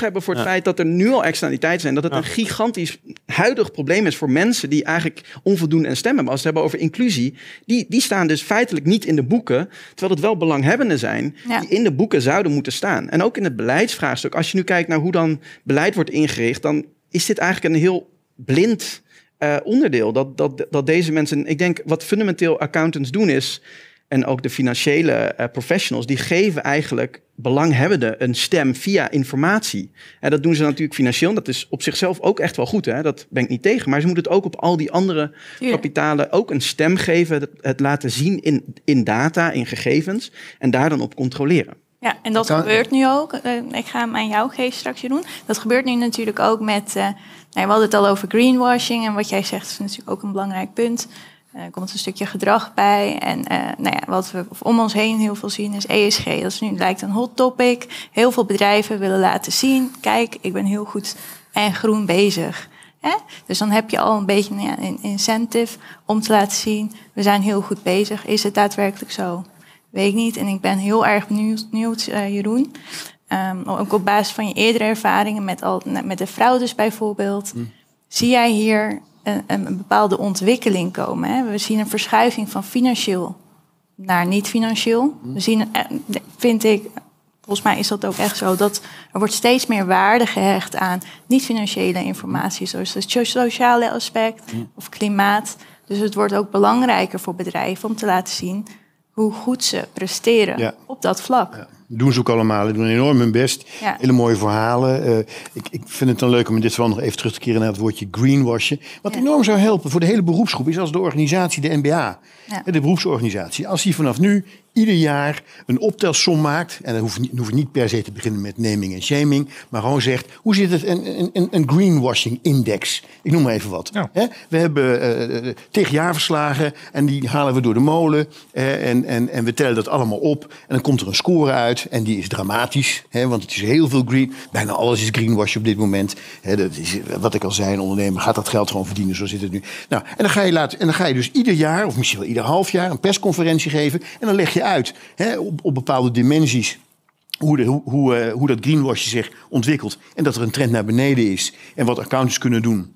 hebben voor het feit dat er nu al externaliteiten zijn. Dat het een gigantisch huidig probleem is voor mensen die eigenlijk onvoldoende en stemmen. Maar als we het hebben over inclusie, die, die staan dus feitelijk niet in de boeken. Terwijl het wel belanghebbenden zijn die in de boeken zouden moeten staan. En ook in het beleidsvraagstuk. Als je nu kijkt naar hoe dan beleid wordt ingericht, dan is dit eigenlijk een heel blind uh, onderdeel. Dat, dat, dat deze mensen, ik denk wat fundamenteel accountants doen is en ook de financiële uh, professionals, die geven eigenlijk belanghebbenden een stem via informatie. En dat doen ze natuurlijk financieel. Dat is op zichzelf ook echt wel goed. Hè? Dat ben ik niet tegen. Maar ze moeten het ook op al die andere kapitalen ook een stem geven. Het, laten zien in, in data, in gegevens. En daar dan op controleren. Ja, en dat gebeurt nu ook. Eh, ik ga hem aan jou geven straks, doen. Dat gebeurt nu natuurlijk ook met... Uh, nou, we hadden het al over greenwashing. En wat jij zegt is natuurlijk ook een belangrijk punt. Er uh, komt een stukje gedrag bij. En uh, nou ja, wat we om ons heen heel veel zien is ESG. Dat is nu lijkt een hot topic. Heel veel bedrijven willen laten zien: kijk, ik ben heel goed en groen bezig. Hè? Dus dan heb je al een beetje nou ja, een incentive om te laten zien: we zijn heel goed bezig. Is het daadwerkelijk zo? Weet ik niet. En ik ben heel erg benieuwd, uh, Jeroen. Um, ook op basis van je eerdere ervaringen met, al, met de fraudes bijvoorbeeld. Hm. Zie jij hier een, een bepaalde ontwikkeling komen. Hè. We zien een verschuiving van financieel naar niet financieel. We zien, eh, vind ik, volgens mij is dat ook echt zo, dat er wordt steeds meer waarde gehecht aan niet-financiële informatie, zoals het sociale aspect of klimaat. Dus het wordt ook belangrijker voor bedrijven om te laten zien hoe goed ze presteren op dat vlak. Ja doen ze ook allemaal. Ze doen enorm hun best. Hele mooie verhalen. Uh, ik, ik, vind het dan leuk om in dit geval nog even terug te keren naar het woordje greenwashen. Wat enorm zou helpen voor de hele beroepsgroep is als de organisatie, de NBA, ja. de beroepsorganisatie, als die vanaf nu ieder jaar een optelsom maakt. En dan hoef je, niet per se te beginnen met naming en shaming. Maar gewoon zegt, hoe zit het? Een, een, een greenwashing index. Ik noem maar even wat. We hebben uh, tegen jaarverslagen en die halen we door de molen. Uh, en, en, en we tellen dat allemaal op. En dan komt er een score uit. En die is dramatisch. Hè, want het is heel veel green. Bijna alles is greenwash op dit moment. Hè, dat is, wat ik al zei, een ondernemer gaat dat geld gewoon verdienen. Zo zit het nu. Nou, en dan ga je, laten, en dan ga je dus ieder jaar, of misschien wel ieder half jaar, een persconferentie geven. En dan leg je uit hè, op, op bepaalde dimensies hoe, de, hoe, hoe, uh, hoe dat greenwashing zich ontwikkelt. En dat er een trend naar beneden is. En wat accountants kunnen doen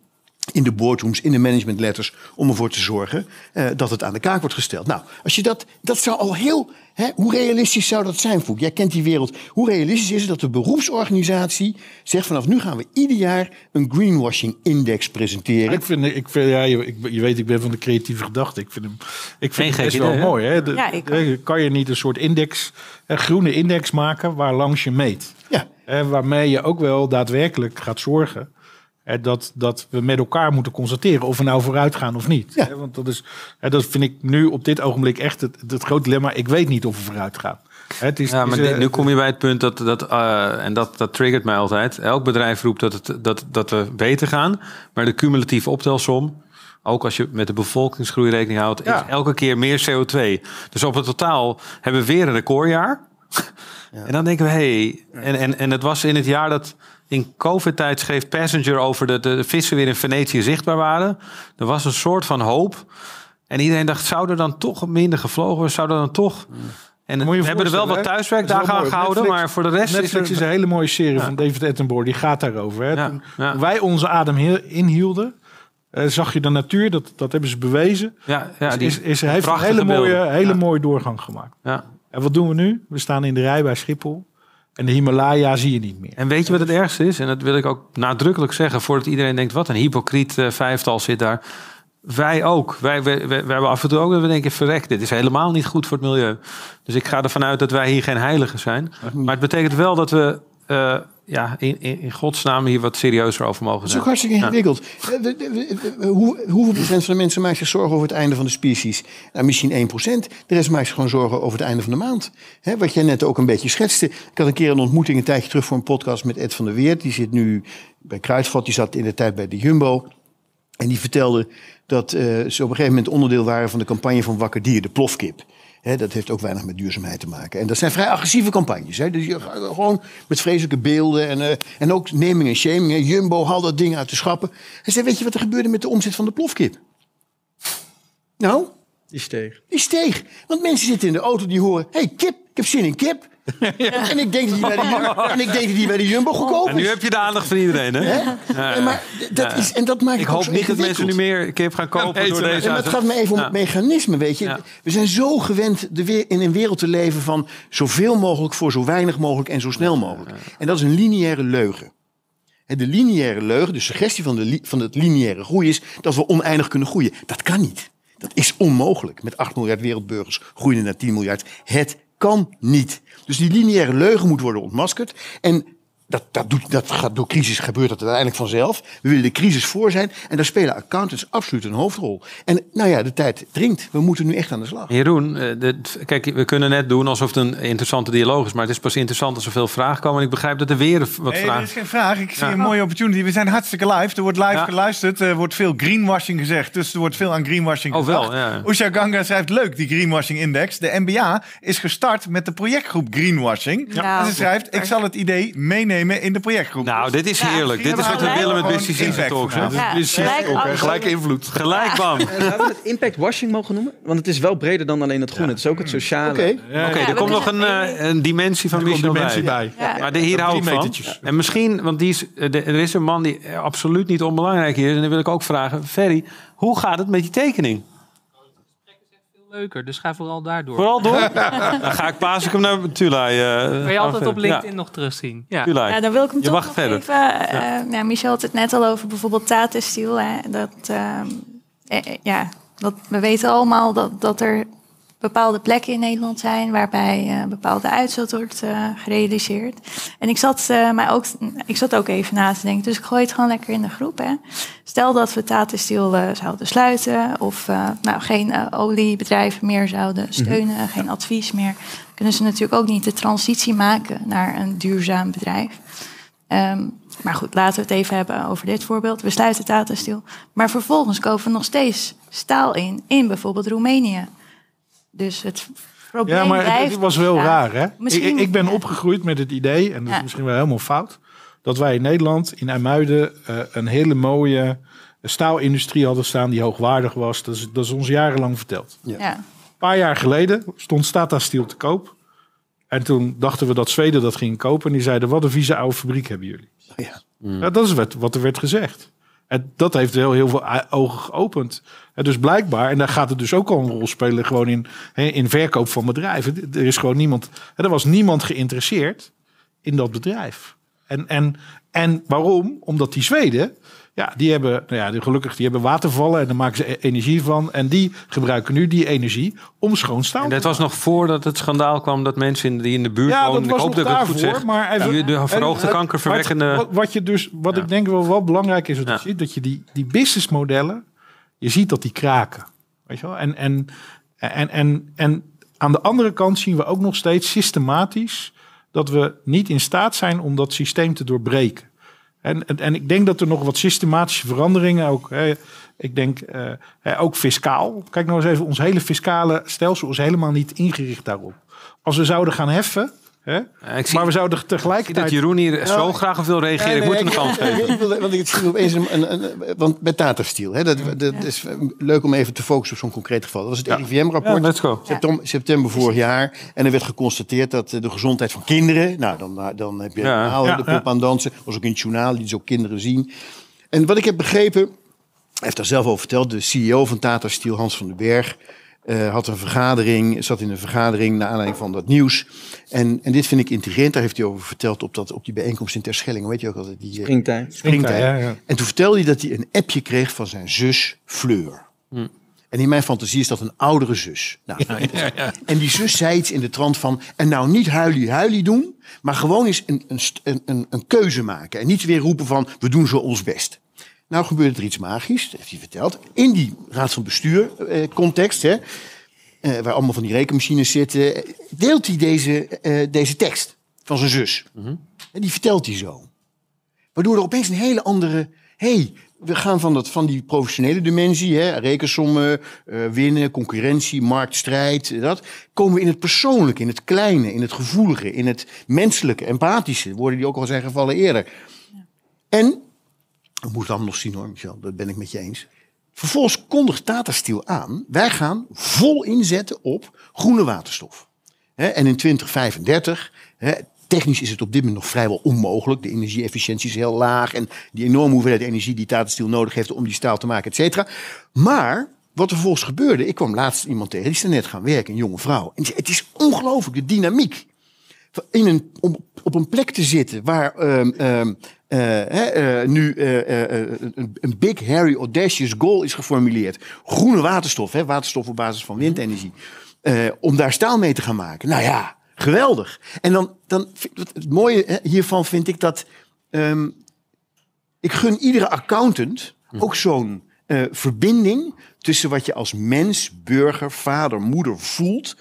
in de boardrooms, in de management letters, om ervoor te zorgen uh, dat het aan de kaak wordt gesteld. Nou, als je dat, dat zou al heel, hè, hoe realistisch zou dat zijn, Voek? Jij kent die wereld. Hoe realistisch is het dat de beroepsorganisatie zegt vanaf nu gaan we ieder jaar een greenwashing index presenteren? ik vind, ik vind ja, je, je, weet, ik ben van de creatieve gedachte. Ik vind hem, ik vind het best wel mooi. Hè? De, ja, ik kan je niet een soort index, een groene index maken waar langs je meet? Ja. En waarmee je ook wel daadwerkelijk gaat zorgen dat, dat we met elkaar moeten constateren of we nou vooruit gaan of niet. Ja. want dat, is, dat vind ik nu op dit ogenblik echt het, het grote dilemma. Ik weet niet of we vooruit gaan. Het is, ja, maar is, nu kom je bij het punt dat, dat uh, en dat, dat triggert mij altijd. Elk bedrijf roept dat, het, dat, dat we beter gaan, maar de cumulatieve optelsom, ook als je met de bevolkingsgroei rekening houdt, is elke keer meer CO2. Dus op het totaal hebben we weer een recordjaar. Ja. En dan denken we, hé, hey, en, en, en het was in het jaar dat in COVID-tijd schreef Passenger over de, de, vissen weer in Venetië zichtbaar waren. Er was een soort van hoop. En iedereen dacht, zou er dan toch minder gevlogen worden? Zou er dan toch... En we hebben er wel wat thuiswerkdagen aan gehouden, maar voor de rest Netflix is, er... is een hele mooie serie van David Attenborough. Die gaat daarover. Hè. Toen, wij onze adem inhielden, uh, zag je de natuur. Dat, dat hebben ze bewezen. Ja, ja, die is, is, heeft een hele mooie, hele mooie doorgang gemaakt. Ja. En wat doen we nu? We staan in de rij bij Schiphol. En de Himalaya zie je niet meer. En weet je wat het ergste is? En dat wil ik ook nadrukkelijk zeggen, voordat iedereen denkt: wat een hypocriet uh, vijftal zit daar. Wij ook. Wij, wij, wij, hebben af en toe ook dat we denken: verrek, dit is helemaal niet goed voor het milieu. Dus ik ga ervan uit dat wij hier geen heiligen zijn. Maar het betekent wel dat we uh, ja, in, in, in, godsnaam hier wat serieuzer over mogen zijn. Dat is ook hartstikke ingewikkeld. Ja. Hoe, hoeveel procent van de mensen maakt zich zorgen over het einde van de species? Nou, misschien 1 procent. De rest maakt zich gewoon zorgen over het einde van de maand. He, wat jij net ook een beetje schetste. Ik had een keer een ontmoeting een tijdje terug voor een podcast met Ed van der Weert. Die zit nu bij Kruidvat. Die zat in de tijd bij de Jumbo. En die vertelde dat uh, ze op een gegeven moment onderdeel waren van de campagne van Wakker Dier, de plofkip dat heeft ook weinig met duurzaamheid te maken. En dat zijn vrij agressieve campagnes. Hè? Dus je, gewoon met vreselijke beelden en, uh, en ook naming en shaming. Hè? Jumbo haal dat ding uit de schappen. Hij zei, weet je wat er gebeurde met de omzet van de plofkip? Nou? Die steeg. Die steeg. Want mensen zitten in de auto die horen... hé, hey, kip, ik heb zin in kip. *laughs* En, ik denk dat die bij de, *laughs* en ik denk dat die bij de Jumbo goedkoop is. En nu heb je de aandacht van iedereen, hè? hè? Ja, en, maar dat is, en dat maakt ik hoop niet dat mensen nu meer kip gaan kopen door deze... En het gaat me even om het mechanisme, weet je. We zijn zo gewend de in een wereld te leven van... zoveel mogelijk voor zo weinig mogelijk en zo snel mogelijk. En dat is een lineaire leugen. De lineaire leugen, de suggestie van, de, van het lineaire groei is... dat we oneindig kunnen groeien. Dat kan niet. Dat is onmogelijk. Met 8 miljard wereldburgers groeien naar 10 miljard. Het kan niet. Dus die lineaire leugen moet worden ontmaskerd. En dat, dat, doet, dat gaat door crisis gebeurt dat uiteindelijk vanzelf. We willen de crisis voor zijn. En daar spelen accountants absoluut een hoofdrol. En nou ja, de tijd dringt. We moeten nu echt aan de slag. Jeroen, eh, kijk, we kunnen net doen alsof het een interessante dialoog is. Maar het is pas interessant als er veel vragen komen. En ik begrijp dat er weer wat nee, vragen... Er is geen vraag. Ik zie een mooie opportunity. We zijn hartstikke live. Er wordt live geluisterd. Er wordt veel greenwashing gezegd. Dus er wordt veel aan greenwashing oh, wel, ja. Usha Ganga schrijft leuk, die greenwashing index. De NBA is gestart met de projectgroep Greenwashing. En ze schrijft, ik zal het idee meenemen meenemen in de projectgroep. Nou, dit is heerlijk. dit is wat we willen met Business impact Talks. gelijk invloed. Gelijk, bam. Zouden we het impact washing mogen noemen? Want het is wel breder dan alleen het groen. Het is ook het sociale. Oké. Ja, Ja, er komt nog een, eh, een dimensie van dimensie bij. bij. Ja. Maar de, hier hou ik van. En misschien, want die is, eh, de- er is een man die absoluut niet onbelangrijk is. En dan wil ik ook vragen, Ferry, hoe gaat het met die tekening? Leuker, dus ga vooral daardoor. Vooral door? *laughs* dan ga ik paas ik hem naar Tulay. eh, Kan je altijd op ja, LinkedIn nog terugzien. Ja. Ja, dan wil ik hem Je toch mag nog verder. even... eh, ja, Michel had het net al over bijvoorbeeld Tata Steel. Hè, dat, ehm, eh, eh, ja, dat, we weten allemaal dat, dat er bepaalde plekken in Nederland zijn... waarbij eh, bepaalde uitstoot wordt eh, gerealiseerd. En ik zat, eh, maar ook, ik zat ook even na te denken. Dus ik gooi het gewoon lekker in de groep. Hè. Stel dat we Tata Steel zouden sluiten... of nou, geen oliebedrijven meer zouden steunen... geen advies meer... kunnen ze natuurlijk ook niet de transitie maken... naar een duurzaam bedrijf. Ehm, maar goed, laten we het even hebben over dit voorbeeld. We sluiten Tata Steel. Maar vervolgens kopen we nog steeds staal in... in bijvoorbeeld Roemenië. Dus het probleem Ja, maar het, blijft het was wel raar, hè? Misschien- ik, ik ben opgegroeid met het idee, en dat is Ja. misschien wel helemaal fout, dat wij in Nederland, in IJmuiden, eh, een hele mooie staalindustrie hadden staan die hoogwaardig was. Dat is, dat is ons jarenlang verteld. Ja. Een paar jaar geleden stond Tata Steel te koop. En toen dachten we dat Zweden dat ging kopen. En die zeiden, wat een vieze oude fabriek hebben jullie. Ja. Ja, dat is wat, wat er werd gezegd. En dat heeft heel, heel veel ogen geopend. En dus blijkbaar, en daar gaat het dus ook al een rol spelen, gewoon in, hè, in verkoop van bedrijven. Er is gewoon niemand, hè, er was niemand geïnteresseerd in dat bedrijf. En, en, en waarom? Omdat die Zweden, ja, die hebben, nou ja, die- gelukkig, die hebben watervallen en daar maken ze e- energie van. En die gebruiken nu die energie om schoon staal En dat was nog voordat het schandaal kwam dat mensen in- die in de buurt Ja, dat woonden... ik hoop nog dat ik het goed zeg, maar even- de verhoogde En- kankerverwekkende... Wat, wat je dus, wat Ja. ik denk wel wel belangrijk is, dat, Ja. je dat je die, die businessmodellen, je ziet dat die kraken. Weet je wel? En, en, en, en, en aan de andere kant zien we ook nog steeds systematisch dat we niet in staat zijn om dat systeem te doorbreken. En, en, ik denk dat er nog wat systematische veranderingen ook. Hè, ik denk eh, ook fiscaal. Kijk nou eens even, ons hele fiscale stelsel is helemaal niet ingericht daarop. Als we zouden gaan heffen, ik zie- maar we zouden Ik zie dat tegelijkertijd. Jeroen hier zo graag op wil reageren. ik moet hem een kans *laughs* geven. Want ik zie opeens een, een, een- want met Tata Steel, hè, dat, dat is leuk om even te focussen op zo'n concreet geval. Dat was het Ja, RIVM-rapport. let's go. September, september vorig jaar. En er werd geconstateerd dat eh, de gezondheid van kinderen. Nou, dan, dan heb je Ja. Ja, de ja. pop aan dansen. was ook in het journaal, die zo kinderen zien. En wat ik heb begrepen. Hij heeft daar zelf over verteld. De CEO van Tata Steel, Hans van den Berg. Eh, had een vergadering, zat in een vergadering naar aanleiding van dat nieuws. En, en dit vind ik intrigerend. Daar heeft hij over verteld op, dat, op die bijeenkomst in Terschelling. Weet je ook altijd? Die, eh, Springtijd. springtijd. Ja, ja. En toen vertelde hij dat hij een appje kreeg van zijn zus Fleur. En in mijn fantasie is dat een oudere zus. Nou, En die zus zei iets in de trant van... en nou niet huilie huilie doen... maar gewoon eens een, een, een, een keuze maken. En niet weer roepen van we doen zo ons best. Nou gebeurde er iets magisch, dat heeft hij verteld. In die raad van bestuur eh, context... Hè, eh, waar allemaal van die rekenmachines zitten... deelt hij deze, eh, deze tekst van zijn zus. En die vertelt hij zo. Waardoor er opeens een hele andere. hey, we gaan van, dat, van die professionele dimensie, hè, rekensommen, eh, winnen, concurrentie, marktstrijd, dat. Komen we in het persoonlijke, in het kleine, in het gevoelige, in het menselijke, empathische. Woorden die ook al zijn gevallen eerder. En, ik moet allemaal nog zien hoor, Michel, dat ben ik met je eens. Vervolgens kondigt Tata Steel aan, wij gaan vol inzetten op groene waterstof. En in 2035, hè, technisch is het op dit moment nog vrijwel onmogelijk. De energieefficiëntie is heel laag. En die enorme hoeveelheid energie die Tata Steel nodig heeft om die staal te maken, et cetera. Maar wat er vervolgens gebeurde, ik kwam laatst iemand tegen, die is er net gaan werken, een jonge vrouw. En het is ongelooflijk, de dynamiek. In om op een plek te zitten waar nu een, big, hairy, audacious goal is geformuleerd. Groene waterstof, waterstof op basis van windenergie. Eh, om daar staal mee te gaan maken. Nou ja, geweldig. En dan, dan het mooie hiervan vind ik dat. ehm, ik gun iedere accountant ook zo'n eh, verbinding tussen wat je als mens, burger, vader, moeder voelt.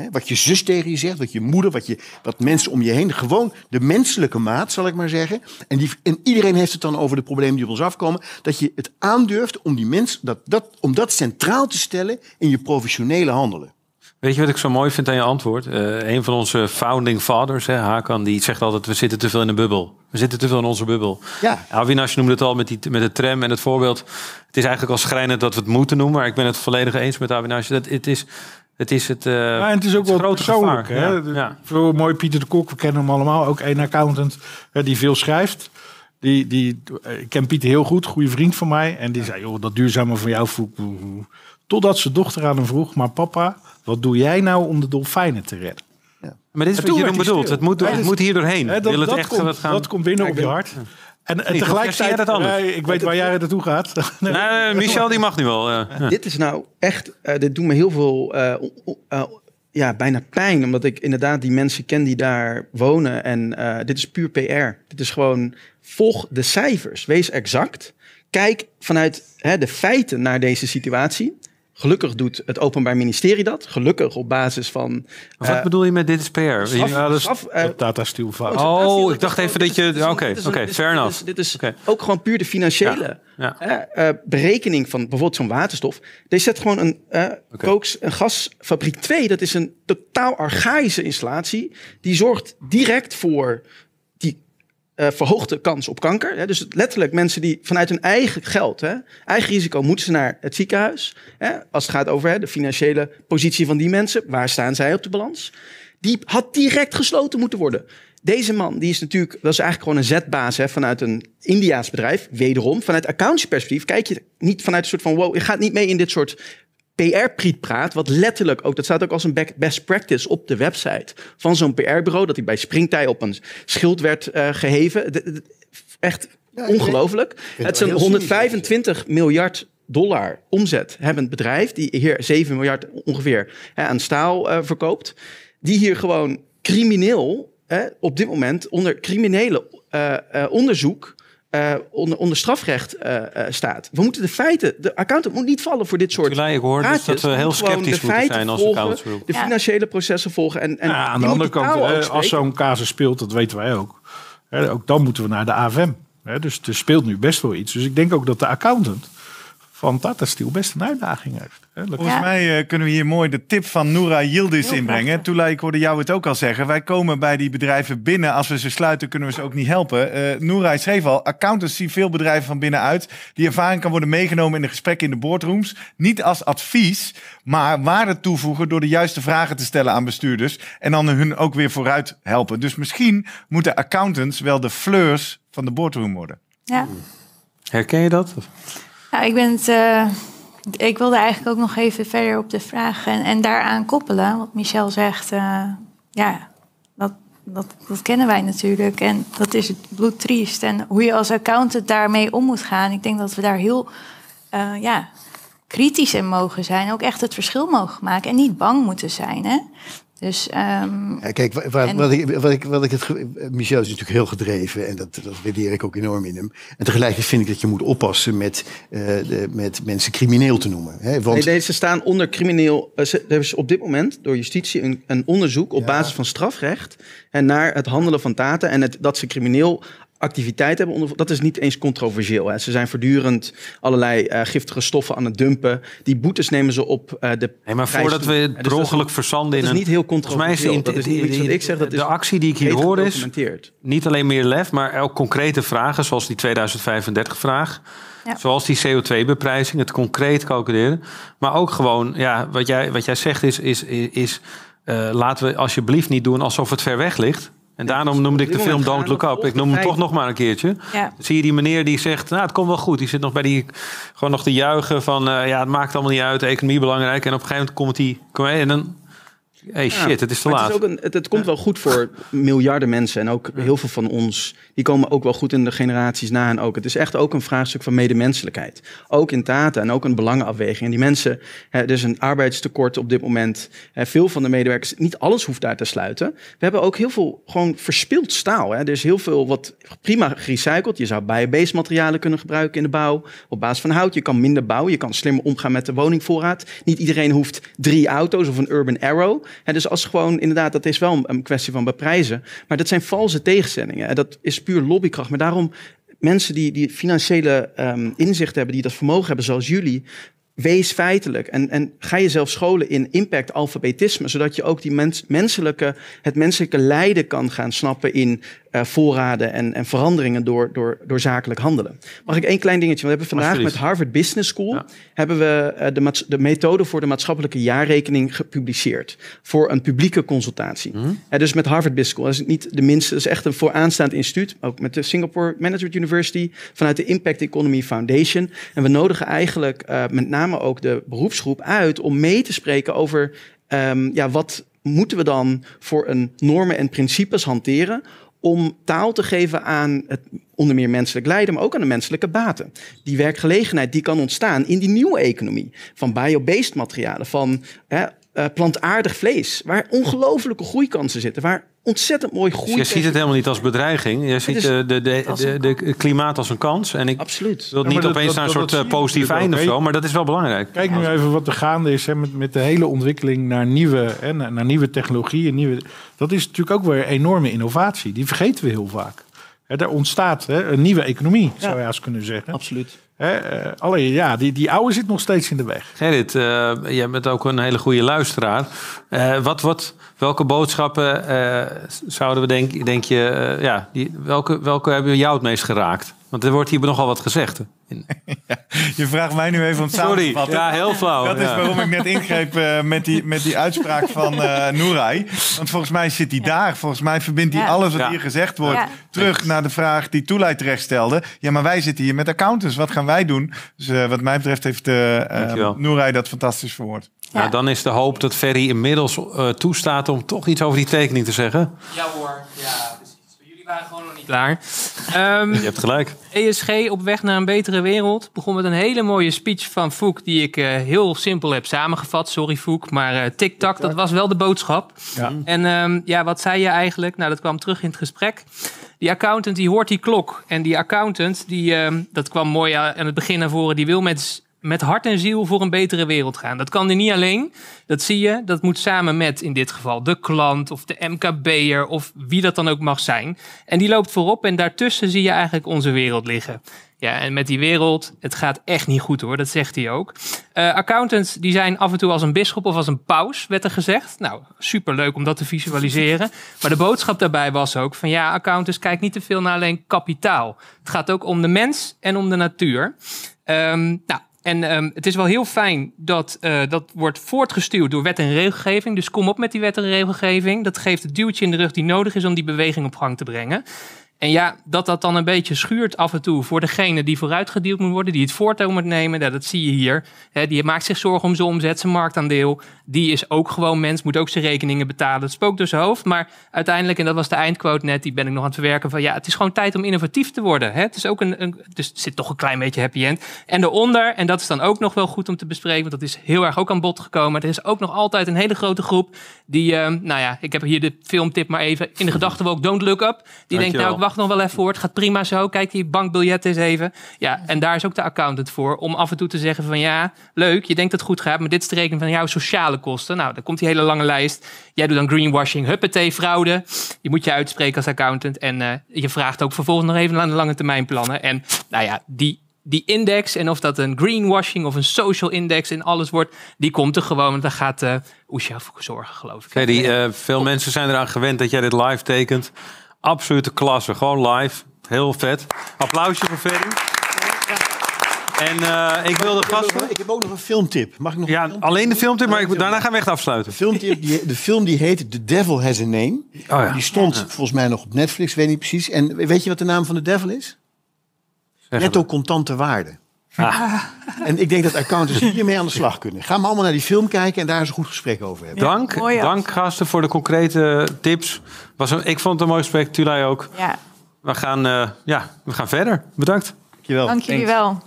Hè, wat je zus tegen je zegt, wat je moeder, wat, je, wat mensen om je heen. Gewoon de menselijke maat, zal ik maar zeggen. En, die, en iedereen heeft het dan over de problemen die op ons afkomen. Dat je het aandurft om, die mens, dat, dat, om dat centraal te stellen in je professionele handelen. Weet je wat ik zo mooi vind aan je antwoord? Uh, een van onze founding fathers, hè, Hakan, die zegt altijd: we zitten te veel in een bubbel. We zitten te veel in onze bubbel. Ja. Avinash noemde het al met, die, met de tram en het voorbeeld. Het is eigenlijk al schrijnend dat we het moeten noemen, maar ik ben het volledig eens met Avinash. Dat het is. Het is het, uh, ja, en het is ook wel persoonlijk. Hè? Ja, ja. Veel mooi Pieter de Kok, we kennen hem allemaal. Ook een accountant die veel schrijft. Die, die, ik ken Pieter heel goed, goede vriend van mij. En die zei, joh, dat duurzame van jou voel Totdat zijn dochter aan hem vroeg, maar papa, wat doe jij nou om de dolfijnen te redden? Ja. Maar dit is wat je bedoelt. Het moet, het moet hier doorheen. dat, Wil het dat, echt komt, gaan... dat komt binnen op je hart. En, en tegelijkertijd, dat anders? ik weet waar jij naartoe gaat. *laughs* nee, nee, Michel, die mag nu wel. Uh, dit is nou echt, uh, dit doet me heel veel, uh, ja, bijna pijn. Omdat ik inderdaad die mensen ken die daar wonen. En dit is puur PR. Dit is gewoon, volg de cijfers. Wees exact. Kijk vanuit hè, de feiten naar deze situatie. Gelukkig doet het Openbaar Ministerie dat. Gelukkig op basis van. wat uh, bedoel je met dit is PR? ja, dat is uh, data fout. Oh, ik dacht even dat je. Oké, oké, okay, fair enough. Dit is, okay. ook gewoon puur de financiële ja, ja. Uh, berekening van bijvoorbeeld zo'n waterstof. Deze zet gewoon een okay. en gasfabriek 2. Dat is een totaal archaïsche installatie. Die zorgt direct voor uh, verhoogde kans op kanker. Hè? Dus letterlijk mensen die vanuit hun eigen geld, hè, eigen risico, moeten ze naar het ziekenhuis. Hè? Als het gaat over hè, de financiële positie van die mensen, waar staan zij op de balans? Die had direct gesloten moeten worden. Deze man, die is natuurlijk, dat is eigenlijk gewoon een zetbaas vanuit een Indiaas bedrijf. Wederom, vanuit accountancyperspectief kijk je niet vanuit een soort van, wow, je gaat niet mee in dit soort PR-prietpraat, wat letterlijk ook, dat staat ook als een best practice op de website van zo'n PR-bureau, dat hij bij Springtij op een schild werd uh, geheven. echt ja, ongelooflijk. Het is een 125 miljard dollar omzet hebbend bedrijf, die hier 7 miljard ongeveer hè, aan staal uh, verkoopt, die hier gewoon crimineel hè, op dit moment onder criminele uh, onderzoek uh, onder, onder strafrecht uh, uh, staat. We moeten de feiten, de accountant moet niet vallen voor dit soort Tulij, ik hoor dus dat we heel sceptisch moeten zijn als accountant. De financiële processen volgen. En, en ja, aan de andere kant, als zo'n casus speelt, dat weten wij ook. Hè, ook dan moeten we naar de AFM. Hè, dus er speelt nu best wel iets. Dus ik denk ook dat de accountant van Tata Steel best een uitdaging heeft. Volgens mij uh, kunnen we hier mooi de tip van Noura Yildiz inbrengen. Tula, ik hoorde jou het ook al zeggen. Wij komen bij die bedrijven binnen. Als we ze sluiten, kunnen we ze ook niet helpen. Uh, Noura schreef al, accountants zien veel bedrijven van binnenuit. Die ervaring kan worden meegenomen in de gesprekken in de boardrooms. Niet als advies, maar waarde toevoegen door de juiste vragen te stellen aan bestuurders. En dan hun ook weer vooruit helpen. Dus misschien moeten accountants wel de fleurs van de boardroom worden. Ja. Herken je dat? Nou, ik ben. Uh, ik wilde eigenlijk ook nog even verder op de vraag en, en daaraan koppelen. Wat Michel zegt, uh, ja, dat, dat, dat kennen wij natuurlijk. En dat is het bloedtriest. En hoe je als accountant daarmee om moet gaan. Ik denk dat we daar heel uh, ja, kritisch in mogen zijn. Ook echt het verschil mogen maken. En niet bang moeten zijn. Hè? Dus, um, ja, kijk, wat, en... wat, ik, wat, ik, wat ik het. Michel is natuurlijk heel gedreven en dat, dat waardeer ik ook enorm in hem. En tegelijkertijd vind ik dat je moet oppassen met, uh, de, met mensen crimineel te noemen. Hè? Want... Nee, deze staan onder crimineel. Uh, er is op dit moment door justitie een, een onderzoek op ja. basis van strafrecht en naar het handelen van data en het, dat ze crimineel activiteit hebben. Onder, dat is niet eens controversieel. Hè. Ze zijn voortdurend allerlei uh, giftige stoffen aan het dumpen. Die boetes nemen ze op uh, de. Nee, maar voordat we het per ongeluk verzanden in. Dat is niet heel controversieel. Is dat is niet iets wat ik zeg. Dat de, de actie die ik hier hoor is. Niet alleen meer lef, maar ook concrete vragen, zoals die 2035-vraag. Ja. Zoals die CO2-beprijzing, het concreet calculeren. Maar ook gewoon, ja, wat jij, wat jij zegt is, is, is uh, laten we alsjeblieft niet doen alsof het ver weg ligt. En daarom noemde ik de film Don't Look Up. Ik noem hem toch nog maar een keertje. Ja. zie je die meneer die zegt, nou het komt wel goed. Die zit nog bij die, gewoon nog te juichen van, uh, ja het maakt allemaal niet uit, economie belangrijk. En op een gegeven moment komt hij, kom en dan hey shit, het is te laat. Het, is ook een, het, het komt wel goed voor *laughs* miljarden mensen. En ook heel veel van ons, die komen ook wel goed in de generaties na. En ook, het is echt ook een vraagstuk van medemenselijkheid. Ook in data en ook een belangenafweging. En die mensen, hè, er is een arbeidstekort op dit moment. Hè, veel van de medewerkers, niet alles hoeft daar te sluiten. We hebben ook heel veel gewoon verspild staal. Hè. Er is heel veel wat prima gerecycled. Je zou bio-based materialen kunnen gebruiken in de bouw. Op basis van hout. Je kan minder bouwen. Je kan slimmer omgaan met de woningvoorraad. Niet iedereen hoeft drie auto's of een urban arrow. En dus als gewoon, inderdaad, dat is wel een kwestie van beprijzen. Maar dat zijn valse tegenstellingen. En dat is puur lobbykracht. Maar daarom, mensen die, die financiële um, inzicht hebben, die dat vermogen hebben, zoals jullie, wees feitelijk en, en ga jezelf scholen in impact alfabetisme, zodat je ook die mens, menselijke, het menselijke lijden kan gaan snappen in uh, voorraden en, en veranderingen door, door, door zakelijk handelen. Mag ik één klein dingetje? We hebben vandaag met Harvard Business School hebben we uh, de, de methode voor de maatschappelijke jaarrekening gepubliceerd voor een publieke consultatie. Mm -hmm. uh, dus met Harvard Business School, dat is niet de minste, dat is echt een vooraanstaand instituut, ook met de Singapore Management University, vanuit de Impact Economy Foundation. En we nodigen eigenlijk met name ook de beroepsgroep uit om mee te spreken over um, ja, wat moeten we dan voor een normen en principes hanteren om taal te geven aan het onder meer menselijk lijden, maar ook aan de menselijke baten. Die werkgelegenheid die kan ontstaan in die nieuwe economie van biobased materialen, van hè, uh, plantaardig vlees, waar ongelofelijke groeikansen zitten, waar ontzettend mooi. Dus je ziet het helemaal niet als bedreiging. Je ziet de, de, de, de, de klimaat als een kans. En ik Absoluut. wil niet opeens naar een soort positief einde of zo, maar dat is wel belangrijk. Kijk nu even wat er gaande is hè, met, met de hele ontwikkeling naar nieuwe, hè, naar nieuwe technologieën. Nieuwe, dat is natuurlijk ook weer enorme innovatie. Die vergeten we heel vaak. Hè, er ontstaat hè, een nieuwe economie, zou je eens kunnen zeggen. Absoluut. Uh, alleen ja, die, die oude zit nog steeds in de weg. Gerrit, uh, jij bent ook een hele goede luisteraar. Uh, wat, wat, welke boodschappen zouden we denk, denk je, ja, die, welke, welke hebben jou het meest geraakt? Want er wordt hier nogal wat gezegd. *laughs* Ja, je vraagt mij nu even om samen Sorry, te vatten. ja, heel flauw. Dat is waarom ik net ingreep uh, met, die, met die uitspraak van uh, Noerai. Want volgens mij zit hij daar. Volgens mij verbindt hij Ja. alles wat Ja. hier gezegd wordt... Ja. terug naar de vraag die Toelij terecht stelde. Ja, maar wij zitten hier met accountants. Wat gaan wij doen? Dus uh, wat mij betreft heeft uh. Noerai dat fantastisch verwoord. Nou, Ja. dan is de hoop dat Ferry inmiddels eh, toestaat om toch iets over die tekening te zeggen. Ja hoor, ja waren gewoon nog niet klaar. Ehm, Je hebt gelijk. ESG op weg naar een betere wereld begon met een hele mooie speech van Fouk, die ik eh, heel simpel heb samengevat. Sorry Fouk, maar eh TikTok, dat was wel de boodschap. Ja. En ehm, ja, wat zei je eigenlijk? Nou, dat kwam terug in het gesprek. Die accountant die hoort die klok. En die accountant, die, ehm, dat kwam mooi aan het begin naar voren, die wil met, met hart en ziel voor een betere wereld gaan. Dat kan hij niet alleen. Dat zie je. Dat moet samen met in dit geval de klant of de MKB'er of wie dat dan ook mag zijn. En die loopt voorop en daartussen zie je eigenlijk onze wereld liggen. Ja, en met die wereld, het gaat echt niet goed hoor, dat zegt hij ook. Eh, accountants die zijn af en toe als een bisschop of als een paus, werd er gezegd. Nou, superleuk om dat te visualiseren. Maar de boodschap daarbij was ook van ja, accountants, kijk niet te veel naar alleen kapitaal. Het gaat ook om de mens en om de natuur. Ehm, nou, en ehm, het is wel heel fijn dat eh, dat wordt voortgestuurd door wet en regelgeving. Dus kom op met die wet en regelgeving. Dat geeft het duwtje in de rug die nodig is om die beweging op gang te brengen. En ja, dat dat dan een beetje schuurt af en toe voor degene die vooruitgedeeld moet worden, die het voortouw moet nemen. Nou, dat zie je hier. Die maakt zich zorgen om zijn omzet, zijn marktaandeel. Die is ook gewoon mens, moet ook zijn rekeningen betalen. Het spookt door zijn hoofd. Maar uiteindelijk, en dat was de eindquote net, die ben ik nog aan het verwerken. Van ja, het is gewoon tijd om innovatief te worden. Het is ook een, een dus het zit toch een klein beetje happy end. En daaronder, en dat is dan ook nog wel goed om te bespreken, want dat is heel erg ook aan bod gekomen. Er is ook nog altijd een hele grote groep die, eh, nou ja, ik heb hier de filmtip maar even in de gedachten ook Don't Look Up. Die denkt, nou, ik wacht nog wel even voor. Het gaat prima zo. Kijk die bankbiljet eens even. Ja, en daar is ook de accountant voor. Om af en toe te zeggen van ja, leuk. Je denkt dat het goed gaat. Maar dit is de rekening van jouw sociale kosten. Nou, dan komt die hele lange lijst. Jij doet dan greenwashing, huppatee, fraude. Je moet je uitspreken als accountant. En eh, je vraagt ook vervolgens nog even aan de lange termijn plannen. En nou ja, die, die index, en of dat een greenwashing of een social index in alles wordt, die komt er gewoon. Want daar gaat uh, Oesja voor zorgen, geloof ik. Ferry, eh, veel mensen zijn eraan gewend dat jij dit live tekent. Absolute klasse, gewoon live. Heel vet. Applausje voor Ferry. En eh, ik wil de Ik heb, ook nog, ik heb ook nog een filmtip. Mag ik nog Ja, een filmtip? alleen de filmtip, maar ik, daarna gaan we echt afsluiten. De, filmtip die, de film die heet The Devil Has a Name. Oh ja. Die stond volgens mij nog op Netflix, weet niet precies. En weet je wat de naam van de devil is? Netto contante waarde. Ah. En ik denk dat accountants hiermee aan de slag kunnen. Ga maar allemaal naar die film kijken en daar eens een goed gesprek over hebben. Dank, mooi dank gasten voor de concrete tips. Was een, ik vond het een mooi gesprek, Tulay ook. Ja, We gaan, eh, ja, we gaan verder. Bedankt. Dankjewel. dank jullie wel.